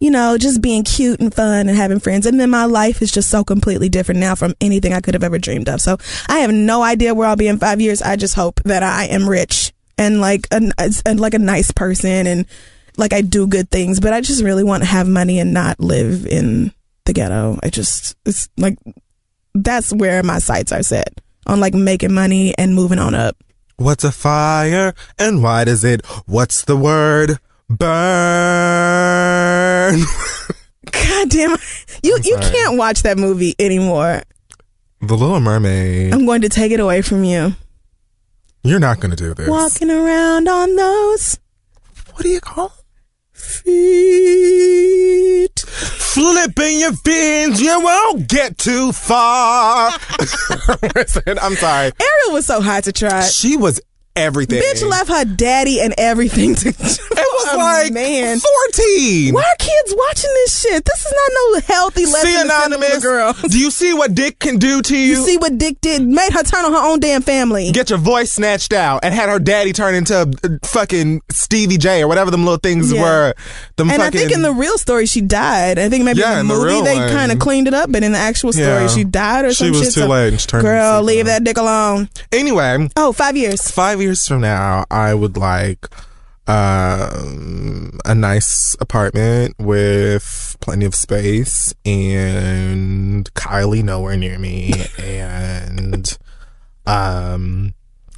you know, just being cute and fun and having friends. And then my life is just so completely different now from anything I could have ever dreamed of. So I have no idea where I'll be in five years. I just hope that I am rich and like a, and like a nice person and like I do good things, but I just really want to have money and not live in the ghetto. I just, it's like, that's where my sights are set on like making money and moving on up. What's a fire and why does it? What's the word? Burn. God damn, you you can't watch that movie anymore. the Little Mermaid. I'm going to take it away from you. You're not going to do this. Walking around on those What do you call? it? feet. Flipping your fins, you won't get too far. Listen, I'm sorry. Ariel was so hot to try. She was everything. Bitch left her daddy and everything to. It was like man. 14. Why are kids watching this shit? This is not no healthy lesson. See, to send a little Anonymous, girl. do you see what Dick can do to you? You see what Dick did? Made her turn on her own damn family. Get your voice snatched out and had her daddy turn into uh, fucking Stevie J or whatever them little things Yeah. were. Them and fucking, I think in the real story she died. I think maybe Yeah, in the in the movie they kind of cleaned it up, but in the actual story Yeah. she died or She some was shit. too so- late and she turned Girl, leave that dick alone. Anyway, Oh, five years. five years from now, I would like um, a nice apartment with plenty of space and Kylie nowhere near me and um,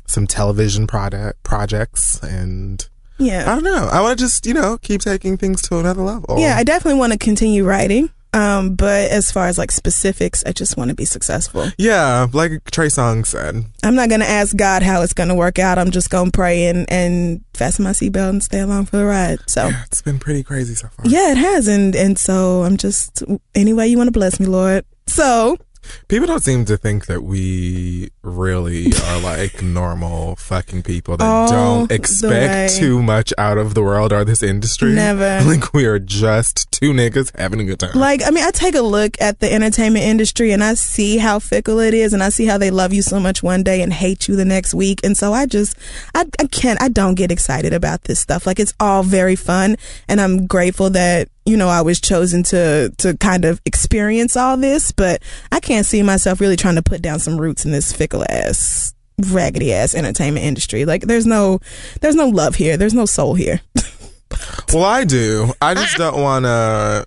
some television product projects and yeah. I don't know. I want to just you know keep taking things to another level. Yeah, I definitely want to continue writing. Um, but as far as like specifics, I just want to be successful. yeah, like Trey Songz said. I'm not gonna ask God how it's gonna work out. I'm just gonna pray and, and fasten my seatbelt and stay along for the ride. So Yeah, it's been pretty crazy so far. yeah, it has, and and so I'm just any way you want to bless me, Lord. So People don't seem to think that we really are like normal fucking people that All don't expect too much out of the world or this industry. Never. Like we are just two niggas having a good time. Like, I mean, I take a look at the entertainment industry and I see how fickle it is and I see how they love you so much one day and hate you the next week. And so I just, I, I can't, I don't get excited about this stuff. Like, it's all very fun and I'm grateful that, you know, I was chosen to, to kind of experience all this, but I can't see myself really trying to put down some roots in this fickle ass, raggedy ass entertainment industry. Like, there's no, there's no love here. There's no soul here. well, I do. I just don't want to.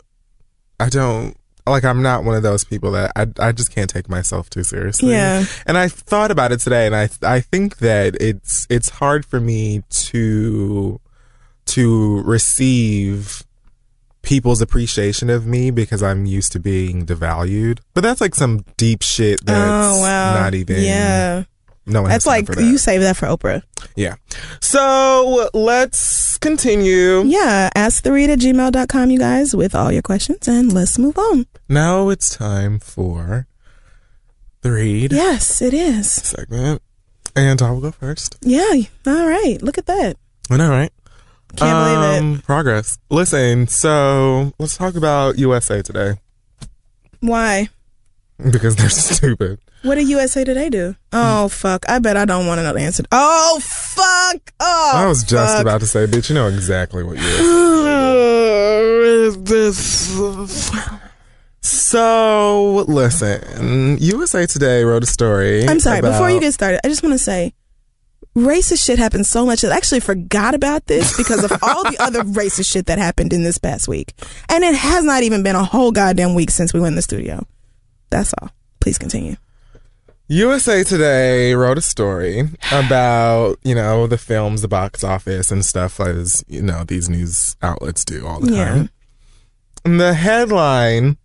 I don't. Like I'm not one of those people that I I just can't take myself too seriously. Yeah. And I thought about it today and I I think that it's it's hard for me to to receive people's appreciation of me because I'm used to being devalued. But that's like some deep shit oh, that's oh, wow. not even Yeah. no one That's like, that. you save that for Oprah. Yeah. So let's continue. Yeah, ask the read at gmail.com, you guys, with all your questions, and let's move on. Now it's time for the read Yes, it is. segment. And I will go first. Yeah, all right. Look at that. Know, right? Can't believe it. Um, Progress. Listen, so let's talk about USA today Why? because they're stupid. What did USA Today do? Oh, fuck. I bet I don't want to know the answer. Oh, fuck. Oh, I was just fuck. about to say, bitch, you know exactly what you're. So, listen, USA Today wrote a story. I'm sorry. Before you get started, I just want to say racist shit happens so much that I actually forgot about this because of all the other racist shit that happened in this past week. And it has not even been a whole goddamn week since we went in the studio. That's all. Please continue. USA Today wrote a story about, you know, the films, the box office, and stuff as, you know, these news outlets do all the Yeah. time. And the headline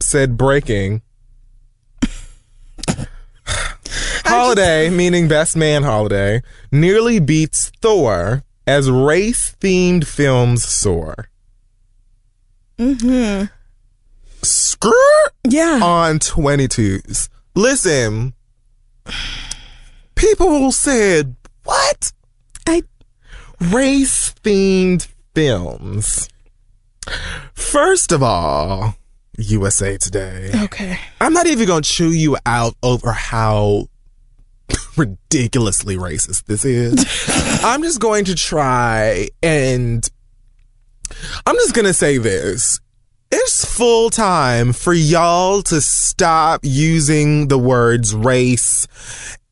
said breaking. Holiday, meaning best man holiday, nearly beats Thor as race themed films soar. Mm-hmm. Screw Yeah. on 22s. Listen, people said, what? I Race themed films. First of all, USA Today. okay. I'm not even going to chew you out over how ridiculously racist this is. I'm just going to try and I'm just going to say this. It's full time for y'all to stop using the words race,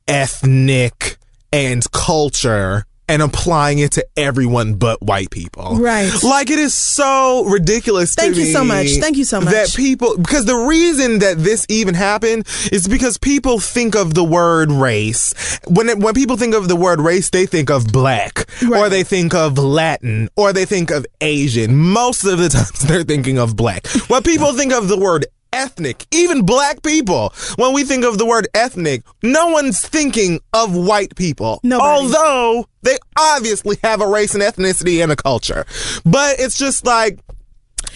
ethnic, and culture and applying it to everyone but white people. Right. Like it is so ridiculous to Thank you so much. Thank you so much. That people because the reason that this even happened is because people think of the word race. When it, when people think of the word race, they think of black or they think of Latin or they think of Asian. Most of the times they're thinking of black. When people think of the word ethnic, even black people, when we think of the word ethnic, no one's thinking of white people. Nobody. Although they obviously have a race and ethnicity and a culture. But it's just like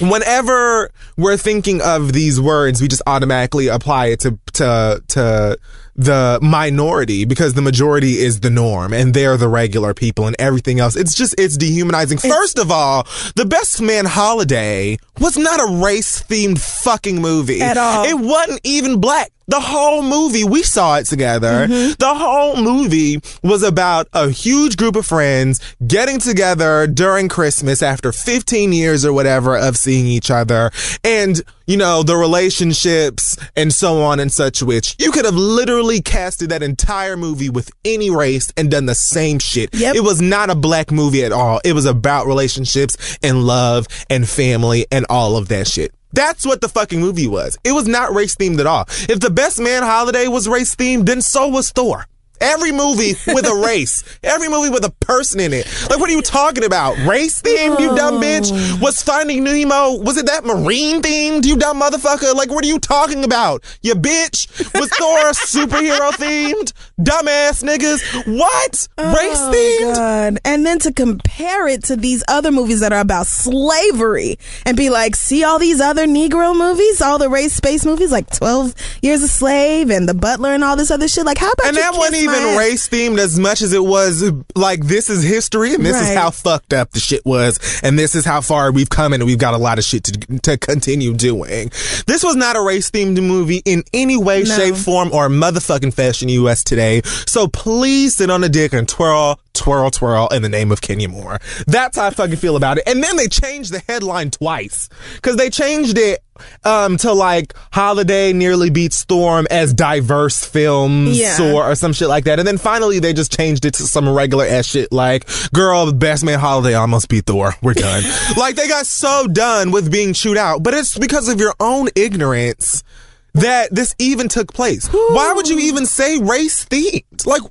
whenever we're thinking of these words, we just automatically apply it to to to the minority because the majority is the norm and they're the regular people and everything else. It's just it's dehumanizing. First of all, the Best Man Holiday was not a race themed fucking movie At all. It wasn't even black. The whole movie, we saw it together. Mm-hmm. The whole movie was about a huge group of friends getting together during Christmas after 15 years or whatever of seeing each other and, you know, the relationships and so on and such which you could have literally casted that entire movie with any race and done the same shit. Yep. It was not a black movie at all. It was about relationships and love and family and all of that shit. That's what the fucking movie was. It was not race themed at all. If the best man holiday was race themed, then so was Thor. Every movie with a race, every movie with a person in it. Like, what are you talking about? Race themed, you dumb bitch? Oh. Was Finding Nemo, was it that marine themed, you dumb motherfucker? Like, what are you talking about? You bitch? Was Thor superhero themed? Dumbass niggas? What? Oh, race Oh, themed? God. And then to compare it to these other movies that are about slavery and be like, see all these other Negro movies, all the race space movies, like 12 Years a Slave and The Butler and all this other shit. Like, how about And you that wasn't kiss my even race themed as much as it was like this is history and this is how fucked up the shit was and this is how far we've come and we've got a lot of shit to to continue doing. This was not a race themed movie in any way, No. shape, form, or motherfucking fashion US today. So please sit on a dick and twirl, twirl, twirl in the name of Kenya Moore. That's how I fucking feel about it. And then they changed the headline twice because they changed it um to like holiday nearly beats Thor as diverse films Yeah. or, or some shit like that. And then finally they just changed it to some regular ass shit like girl best man holiday almost beat thor. We're done. Like they got so done with being chewed out. But it's because of your own ignorance that this even took place. Why would you even say race themed? Like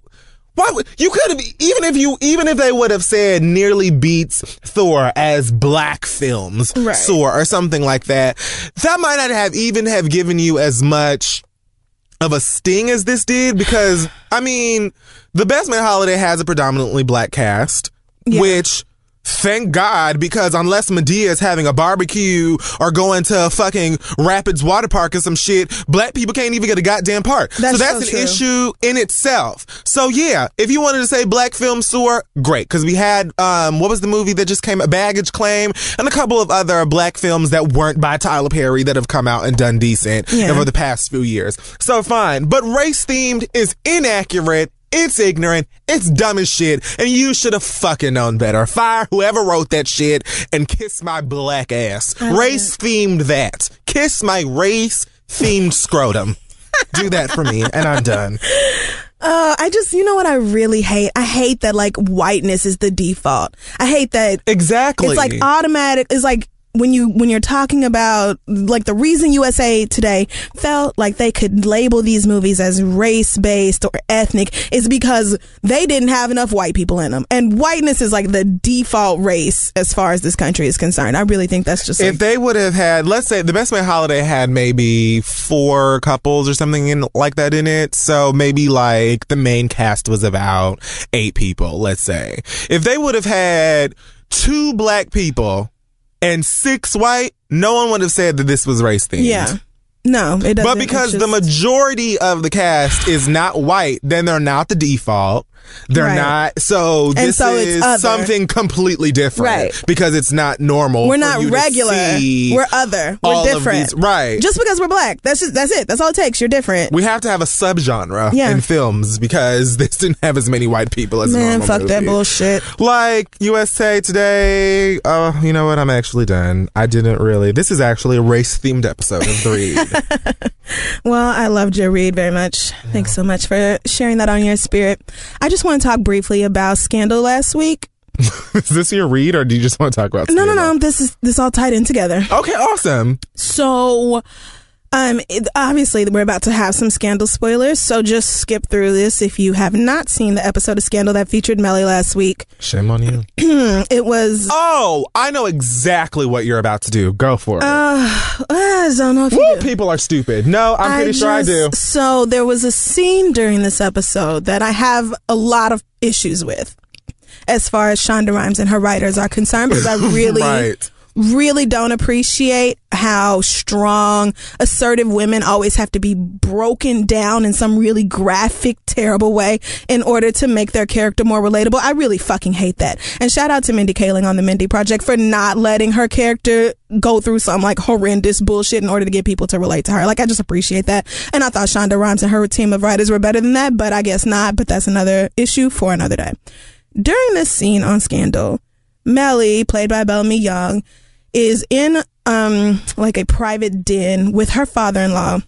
why would you could have even if you even if they would have said nearly beats Thor as black films Right. soar or something like that, that might not have even have given you as much of a sting as this did because I mean, the Best Man Holiday has a predominantly black cast, Yeah. which thank God because unless Madea is having a barbecue or going to a fucking Rapids water park or some shit, black people can't even get a goddamn part. That's so that's so an true. issue in itself. So yeah, if you wanted to say black film sewer, great because we had um what was the movie that just came Baggage Claim and a couple of other black films that weren't by Tyler Perry that have come out and done decent Yeah. over the past few years. So fine, but race themed is inaccurate. It's ignorant. It's dumb as shit. And you should have fucking known better. Fire whoever wrote that shit and kiss my black ass. Race themed that. Kiss my race themed scrotum. Do that for me and I'm done. Uh, I just, you know what I really hate? I hate that like whiteness is the default. I hate that Exactly. it's like automatic. It's like when you when you're talking about like the reason USA Today felt like they could label these movies as race based or ethnic is because they didn't have enough white people in them, and whiteness is like the default race as far as this country is concerned. I really think that's just If like, they would have had, let's say, the Best Man Holiday had maybe four couples or something in like that in it. So maybe like the main cast was about eight people, let's say. If they would have had two black people and six white, no one would have said that this was race themed. yeah. No, it doesn't. But because the majority of the cast is not white, then they're not the default. They're Right. not. So this so is other. something completely different. Right. Because it's not normal. we're not regular. We're other. We're different. right. Just because we're black. That's just that's it. That's all it takes. You're different. we have to have a subgenre Yeah. in films because this didn't have as many white people as Man, fuck that bullshit. Like USA Today. Oh, you know what? I'm actually done. I didn't really. This is actually a race themed episode of The Read. Well, I loved your read very much. Thanks so much for sharing that on your spirit. I just want to talk briefly about Scandal last week. is this your read, or do you just want to talk about? No, no, no. This is this all tied in together. Okay, awesome. So, um, it, obviously we're about to have some Scandal spoilers. So just skip through this if you have not seen the episode of Scandal that featured Mellie last week. Shame on you. It was. Oh, I know exactly what you're about to do. Go for it. Uh, I don't know if you Woo, do. people are stupid. No, I'm pretty sure I do. So there was a scene during this episode that I have a lot of issues with, as far as Shonda Rhimes and her writers are concerned, because I really, Right. Really don't appreciate how strong, assertive women always have to be broken down in some really graphic, terrible way in order to make their character more relatable. I really fucking hate that. And shout out to Mindy Kaling on the Mindy Project for not letting her character go through some like horrendous bullshit in order to get people to relate to her. Like I just appreciate that. And I thought Shonda Rhimes and her team of writers were better than that, but I guess not. But that's another issue for another day. During this scene on Scandal, Mellie, played by Bellamy Young, is in um like a private den with her father-in-law.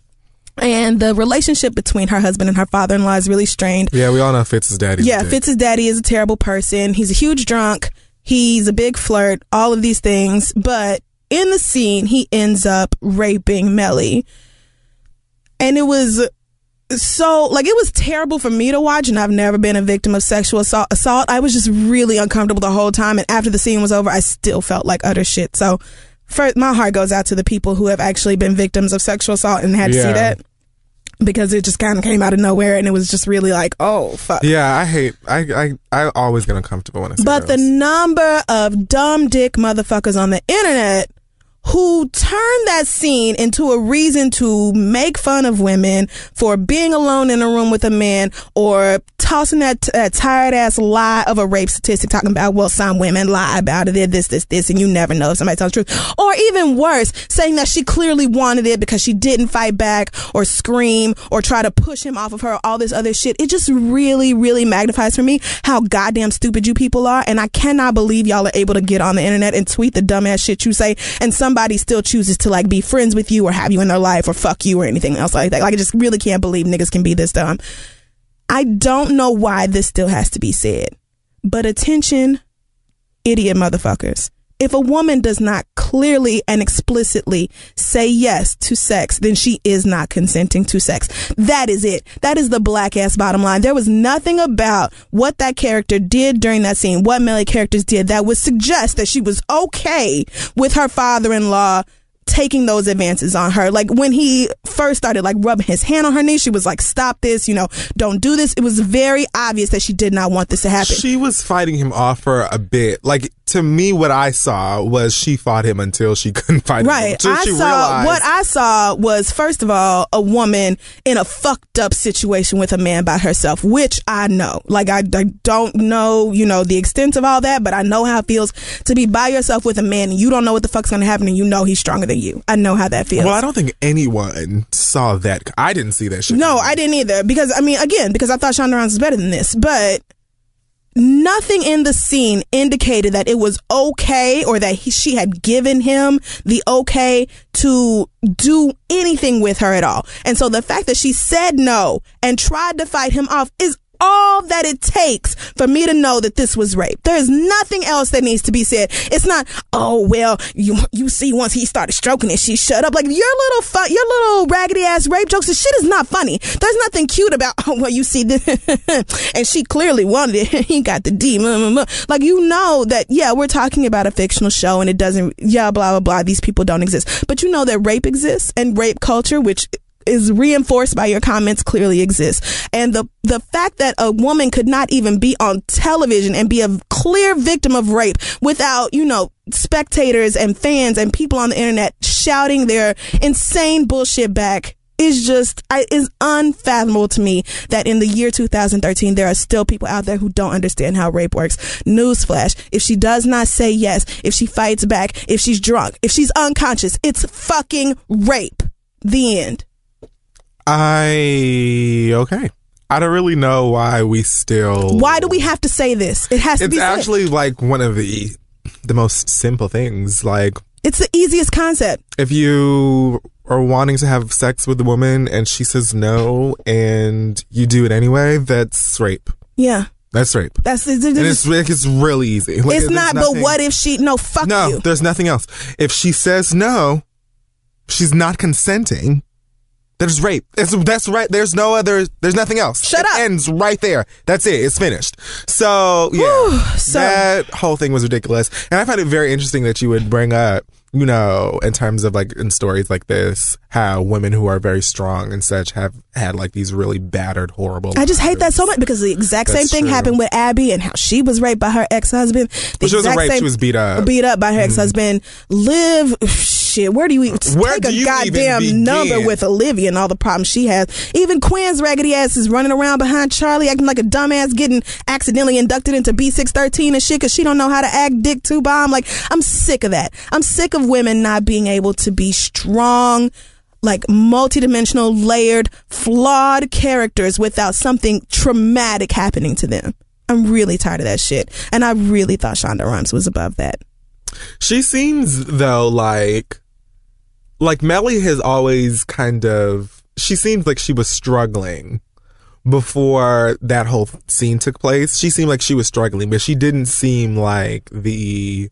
And the relationship between her husband and her father-in-law is really strained. Yeah, we all know Fitz's daddy. Yeah, Fitz's daddy is a terrible person. He's a huge drunk. He's a big flirt, all of these things. But in the scene, he ends up raping Mellie. And it was so, like, it was terrible for me to watch. And I've never been a victim of sexual assault. assault. I was just really uncomfortable the whole time. And after the scene was over, I still felt like utter shit. So, first, my heart goes out to the people who have actually been victims of sexual assault and had to see that. Because it just kind of came out of nowhere and it was just really like, oh, fuck. Yeah, I hate. I I I always get uncomfortable when I see But the number of dumb dick motherfuckers on the internet who turned that scene into a reason to make fun of women for being alone in a room with a man or tossing that, that tired ass lie of a rape statistic talking about, well, some women lie about it, they're this, this, this, and you never know if somebody tells the truth. Or even worse, saying that she clearly wanted it because she didn't fight back or scream or try to push him off of her, all this other shit. It just really, really magnifies for me how goddamn stupid you people are. And I cannot believe y'all are able to get on the internet and tweet the dumbass shit you say. And somebody still chooses to like be friends with you or have you in their life or fuck you or anything else like that. Like I just really can't believe niggas can be this dumb. I don't know why this still has to be said, but attention, idiot motherfuckers. If a woman does not clearly and explicitly say yes to sex, then she is not consenting to sex. That is it. That is the black ass bottom line. There was nothing about what that character did during that scene, what Mellie characters did that would suggest that she was okay with her father in law taking those advances on her. Like when he first started like rubbing his hand on her knee, she was like, stop this, you know, don't do this. It was very obvious that she did not want this to happen. She was fighting him off for a bit. Like to me, what I saw was she fought him until she couldn't fight him. Right. I saw realized, what I saw was first of all a woman in a fucked up situation with a man by herself, which I know. Like I, I don't know, you know, the extent of all that, but I know how it feels to be by yourself with a man and you don't know what the fuck's gonna happen and you know he's stronger than you. I know how that feels. Well, I don't think anyone saw that. I didn't see that shit. No, I didn't either. Because I mean, again, because I thought Shonda Rhimes was better than this, but nothing in the scene indicated that it was okay or that he, she had given him the okay to do anything with her at all. And so the fact that she said no and tried to fight him off is all that it takes for me to know that this was rape. There is nothing else that needs to be said. It's not, oh well, you you see once he started stroking it, she shut up. Like your little fun, your little raggedy ass rape jokes. The shit is not funny. There's nothing cute about. Oh well, you see this, and she clearly wanted it. he got the D. Mm, mm, mm. Like you know that yeah, we're talking about a fictional show, and it doesn't. Yeah, blah blah blah. These people don't exist, but you know that rape exists and rape culture, which is reinforced by your comments clearly exists. And the, the fact that a woman could not even be on television and be a clear victim of rape without, you know, spectators and fans and people on the internet shouting their insane bullshit back is just I, is unfathomable to me that in the year 2013 there are still people out there who don't understand how rape works. Newsflash: If she does not say yes, if she fights back, if she's drunk, if she's unconscious, it's fucking rape. The end. I okay. I don't really know why we still. Why do we have to say this? It has to It's be. said. actually like one of the the most simple things. Like It's the easiest concept. if you are wanting to have sex with a woman and she says no and you do it anyway, that's rape. Yeah, That's rape. that's it's, And it's like it's really easy. Like, it's not. nothing- But what if she? No, fuck No, you. there's nothing else. If she says no, she's not consenting. There's rape. It's, that's right. There's no other. There's nothing else. Shut it up. Ends right there. That's it. It's finished. So yeah, so- that whole thing was ridiculous, and I find it very interesting that you would bring up, you know, in terms of like in stories like this, how women who are very strong and such have had like these really battered, horrible. I just hate that so much because the exact same thing true. happened with Abby and how she was raped by her ex husband. But she wasn't exact raped, she was beat up. Beat up by her mm-hmm. ex husband. Liv, shit. Where do you even Where take do a you goddamn number with Olivia and all the problems she has? Even Quinn's raggedy ass is running around behind Charlie, acting like a dumbass, getting accidentally inducted into B six thirteen and shit because she don't know how to act dick two bomb. Like I'm sick of that. I'm sick of women not being able to be strong like multidimensional, layered, flawed characters without something traumatic happening to them. I'm really tired of that shit. And I really thought Shonda Rhimes was above that. She seems though like like Mellie has always kind of she seems like she was struggling before that whole scene took place. She seemed like she was struggling, but she didn't seem like the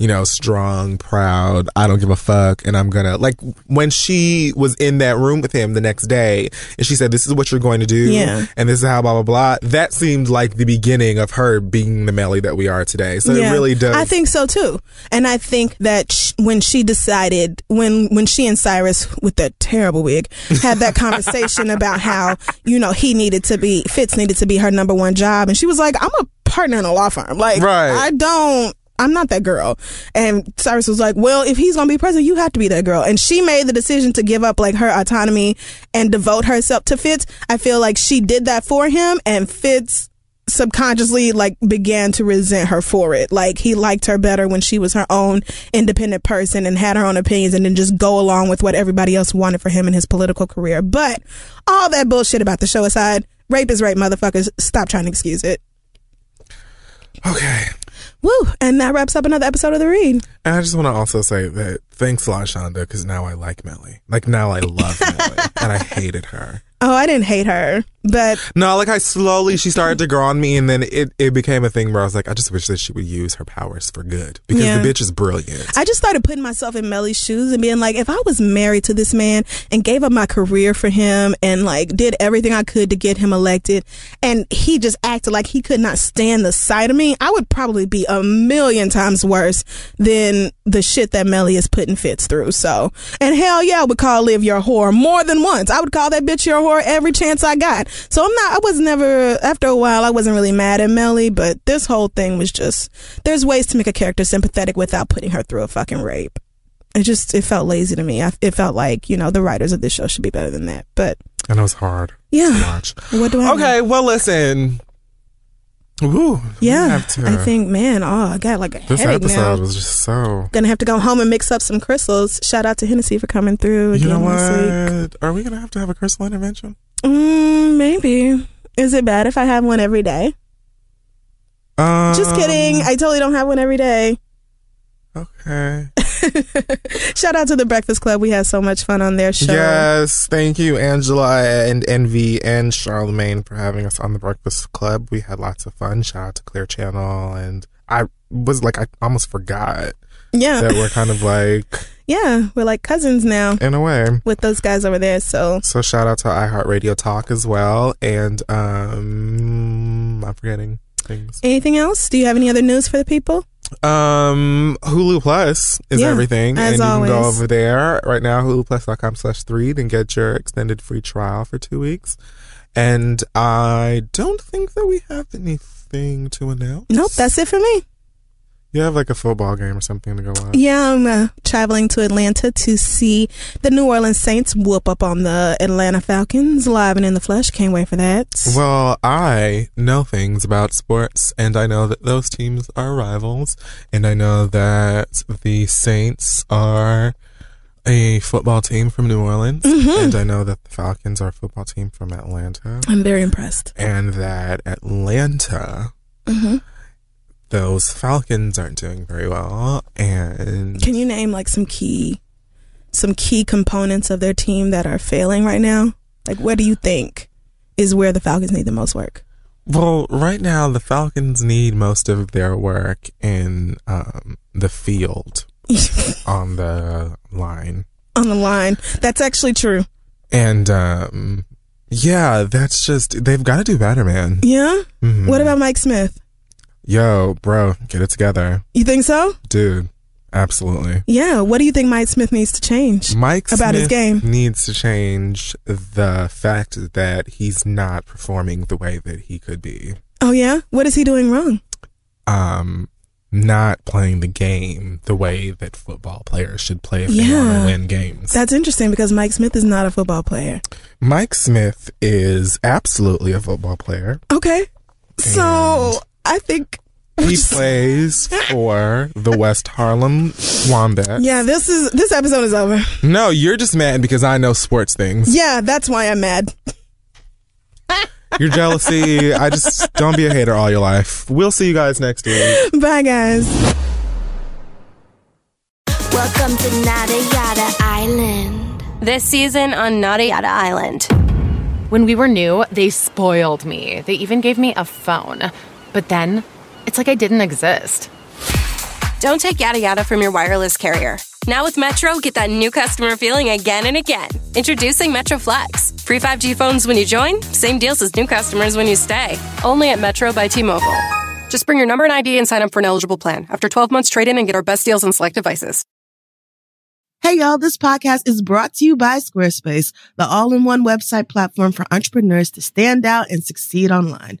you know, strong, proud, I don't give a fuck, and I'm gonna like when she was in that room with him the next day and she said, This is what you're going to do, Yeah. and this is how blah blah blah. That seemed like the beginning of her being the Mellie that we are today. So it really does I think so too. And I think that sh- when she decided, when when she and Cyrus with that terrible wig had that conversation about how you know he needed to be Fitz needed to be her number one job, and she was like, "I'm a partner in a law firm. Like, Right. I don't." I'm not that girl. And Cyrus was like, well, if he's going to be president, you have to be that girl. And she made the decision to give up like her autonomy and devote herself to Fitz. I feel like she did that for him and Fitz subconsciously like began to resent her for it. Like he liked her better when she was her own independent person and had her own opinions and then just go along with what everybody else wanted for him in his political career. But all that bullshit about the show aside, rape is rape, motherfuckers. Stop trying to excuse it. Okay. Woo! And that wraps up another episode of The Read. And I just want to also say that thanks a lot, Shonda, because now I like Mellie. Like now I love Mellie, and I hated her. Oh, I didn't hate her, but No, like I slowly she started to grow on me, and then it, it became a thing where I was like, I just wish that she would use her powers for good because Yeah. the bitch is brilliant. I just started putting myself in Mellie's shoes and being like, if I was married to this man and gave up my career for him and like did everything I could to get him elected and he just acted like he could not stand the sight of me, I would probably be a million times worse than the shit that Mellie is putting Fitz through. So, and hell yeah, I would call Liv your whore more than once. I would call that bitch your whore every chance I got. So I'm not, I was never, after a while, I wasn't really mad at Mellie, but this whole thing was just, there's ways to make a character sympathetic without putting her through a fucking rape. It just, it felt lazy to me. I, it felt like, you know, the writers of this show should be better than that. But and it was hard to yeah, watch. what do I know? Okay, well listen. We Yeah, I think, man, oh, I got like a this headache episode now. was just so. Gonna have to go home and mix up some crystals. Shout out to Hennessy for coming through You know what? Are we gonna have to have a crystal intervention? Mm, maybe. Is it bad if I have one every day? Um, Just kidding. I totally don't have one every day. Okay. Shout out to the Breakfast Club. We had so much fun on their show. Yes, thank you, Angela and Envy and Charlemagne for having us on the Breakfast Club. We had lots of fun. Shout out to Clear Channel, and I was like, I almost forgot Yeah. that we're kind of like Yeah. We're like cousins now in a way. with those guys over there. So So shout out to iHeartRadio Talk as well, and um, I'm forgetting things. anything else? Do you have any other news for the people? Um, Hulu Plus is Yeah, everything, and you can go over there right now, huluplus.com slash three, then get your extended free trial for two weeks. And I don't think that we have anything to announce. Nope. That's it for me. You have like a football game or something to go on. Yeah, I'm uh, traveling to Atlanta to see the New Orleans Saints whoop up on the Atlanta Falcons live and in the flesh. Can't wait for that. Well, I know things about sports, and I know that those teams are rivals, and I know that the Saints are a football team from New Orleans, Mm-hmm. and I know that the Falcons are a football team from Atlanta, I'm very impressed. and that Atlanta, Mm-hmm. Those Falcons aren't doing very well, and Can you name like some key, some key components of their team that are failing right now? Like, what do you think is where the Falcons need the most work? well, right now the Falcons need most of their work in um, the field on the line. on the line. That's actually true. And um yeah, that's just they've got to do better, man. Yeah. Mhm. What about Mike Smith? Yo, bro, get it together, You think so? dude. Absolutely. Yeah. What do you think Mike Smith needs to change? Mike About his game. needs to change the fact that he's not performing the way that he could be. Oh yeah. What is he doing wrong? Um not playing the game the way that football players should play if they want to win games. That's interesting because Mike Smith is not a football player. Mike Smith is absolutely a football player. Okay. So I think He plays for the West Harlem Wombats. yeah, this is this episode is over. No, you're just mad because I know sports things. Yeah, that's why I'm mad. Your jealousy, I just don't be a hater all your life. We'll see you guys next week. Bye guys. Welcome to Nada Yada Island. This season on Nada Yada Island. When we were new, they spoiled me. They even gave me a phone. But then, it's like I didn't exist. Don't take yada yada from your wireless carrier. Now with Metro, get that new customer feeling again and again. Introducing Metro Flex. Free 5G phones when you join, same deals as new customers when you stay. Only at Metro by T Mobile. Just bring your number and ID and sign up for an eligible plan. After 12 months, trade in and get our best deals on select devices. Hey y'all, this podcast is brought to you by Squarespace, the all-in-one website platform for entrepreneurs to stand out and succeed online.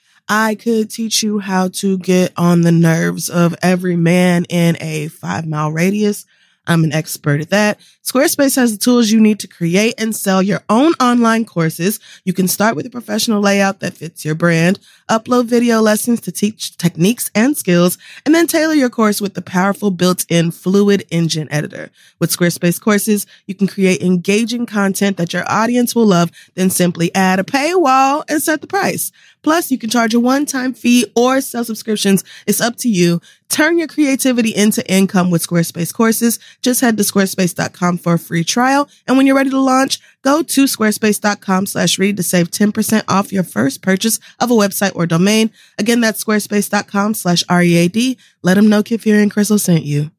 I could teach you how to get on the nerves of every man in a five mile radius. I'm an expert at that. Squarespace has the tools you need to create and sell your own online courses. You can start with a professional layout that fits your brand, upload video lessons to teach techniques and skills, and then tailor your course with the powerful built-in Fluid Engine editor. With Squarespace courses, you can create engaging content that your audience will love, then simply add a paywall and set the price. Plus, you can charge a one-time fee or sell subscriptions. It's up to you. Turn your creativity into income with Squarespace courses. Just head to squarespace.com for a free trial. And when you're ready to launch, go to squarespace.com slash read to save 10% off your first purchase of a website or domain. Again, that's squarespace.com slash READ. Let them know Kid Fury and Crissle sent you.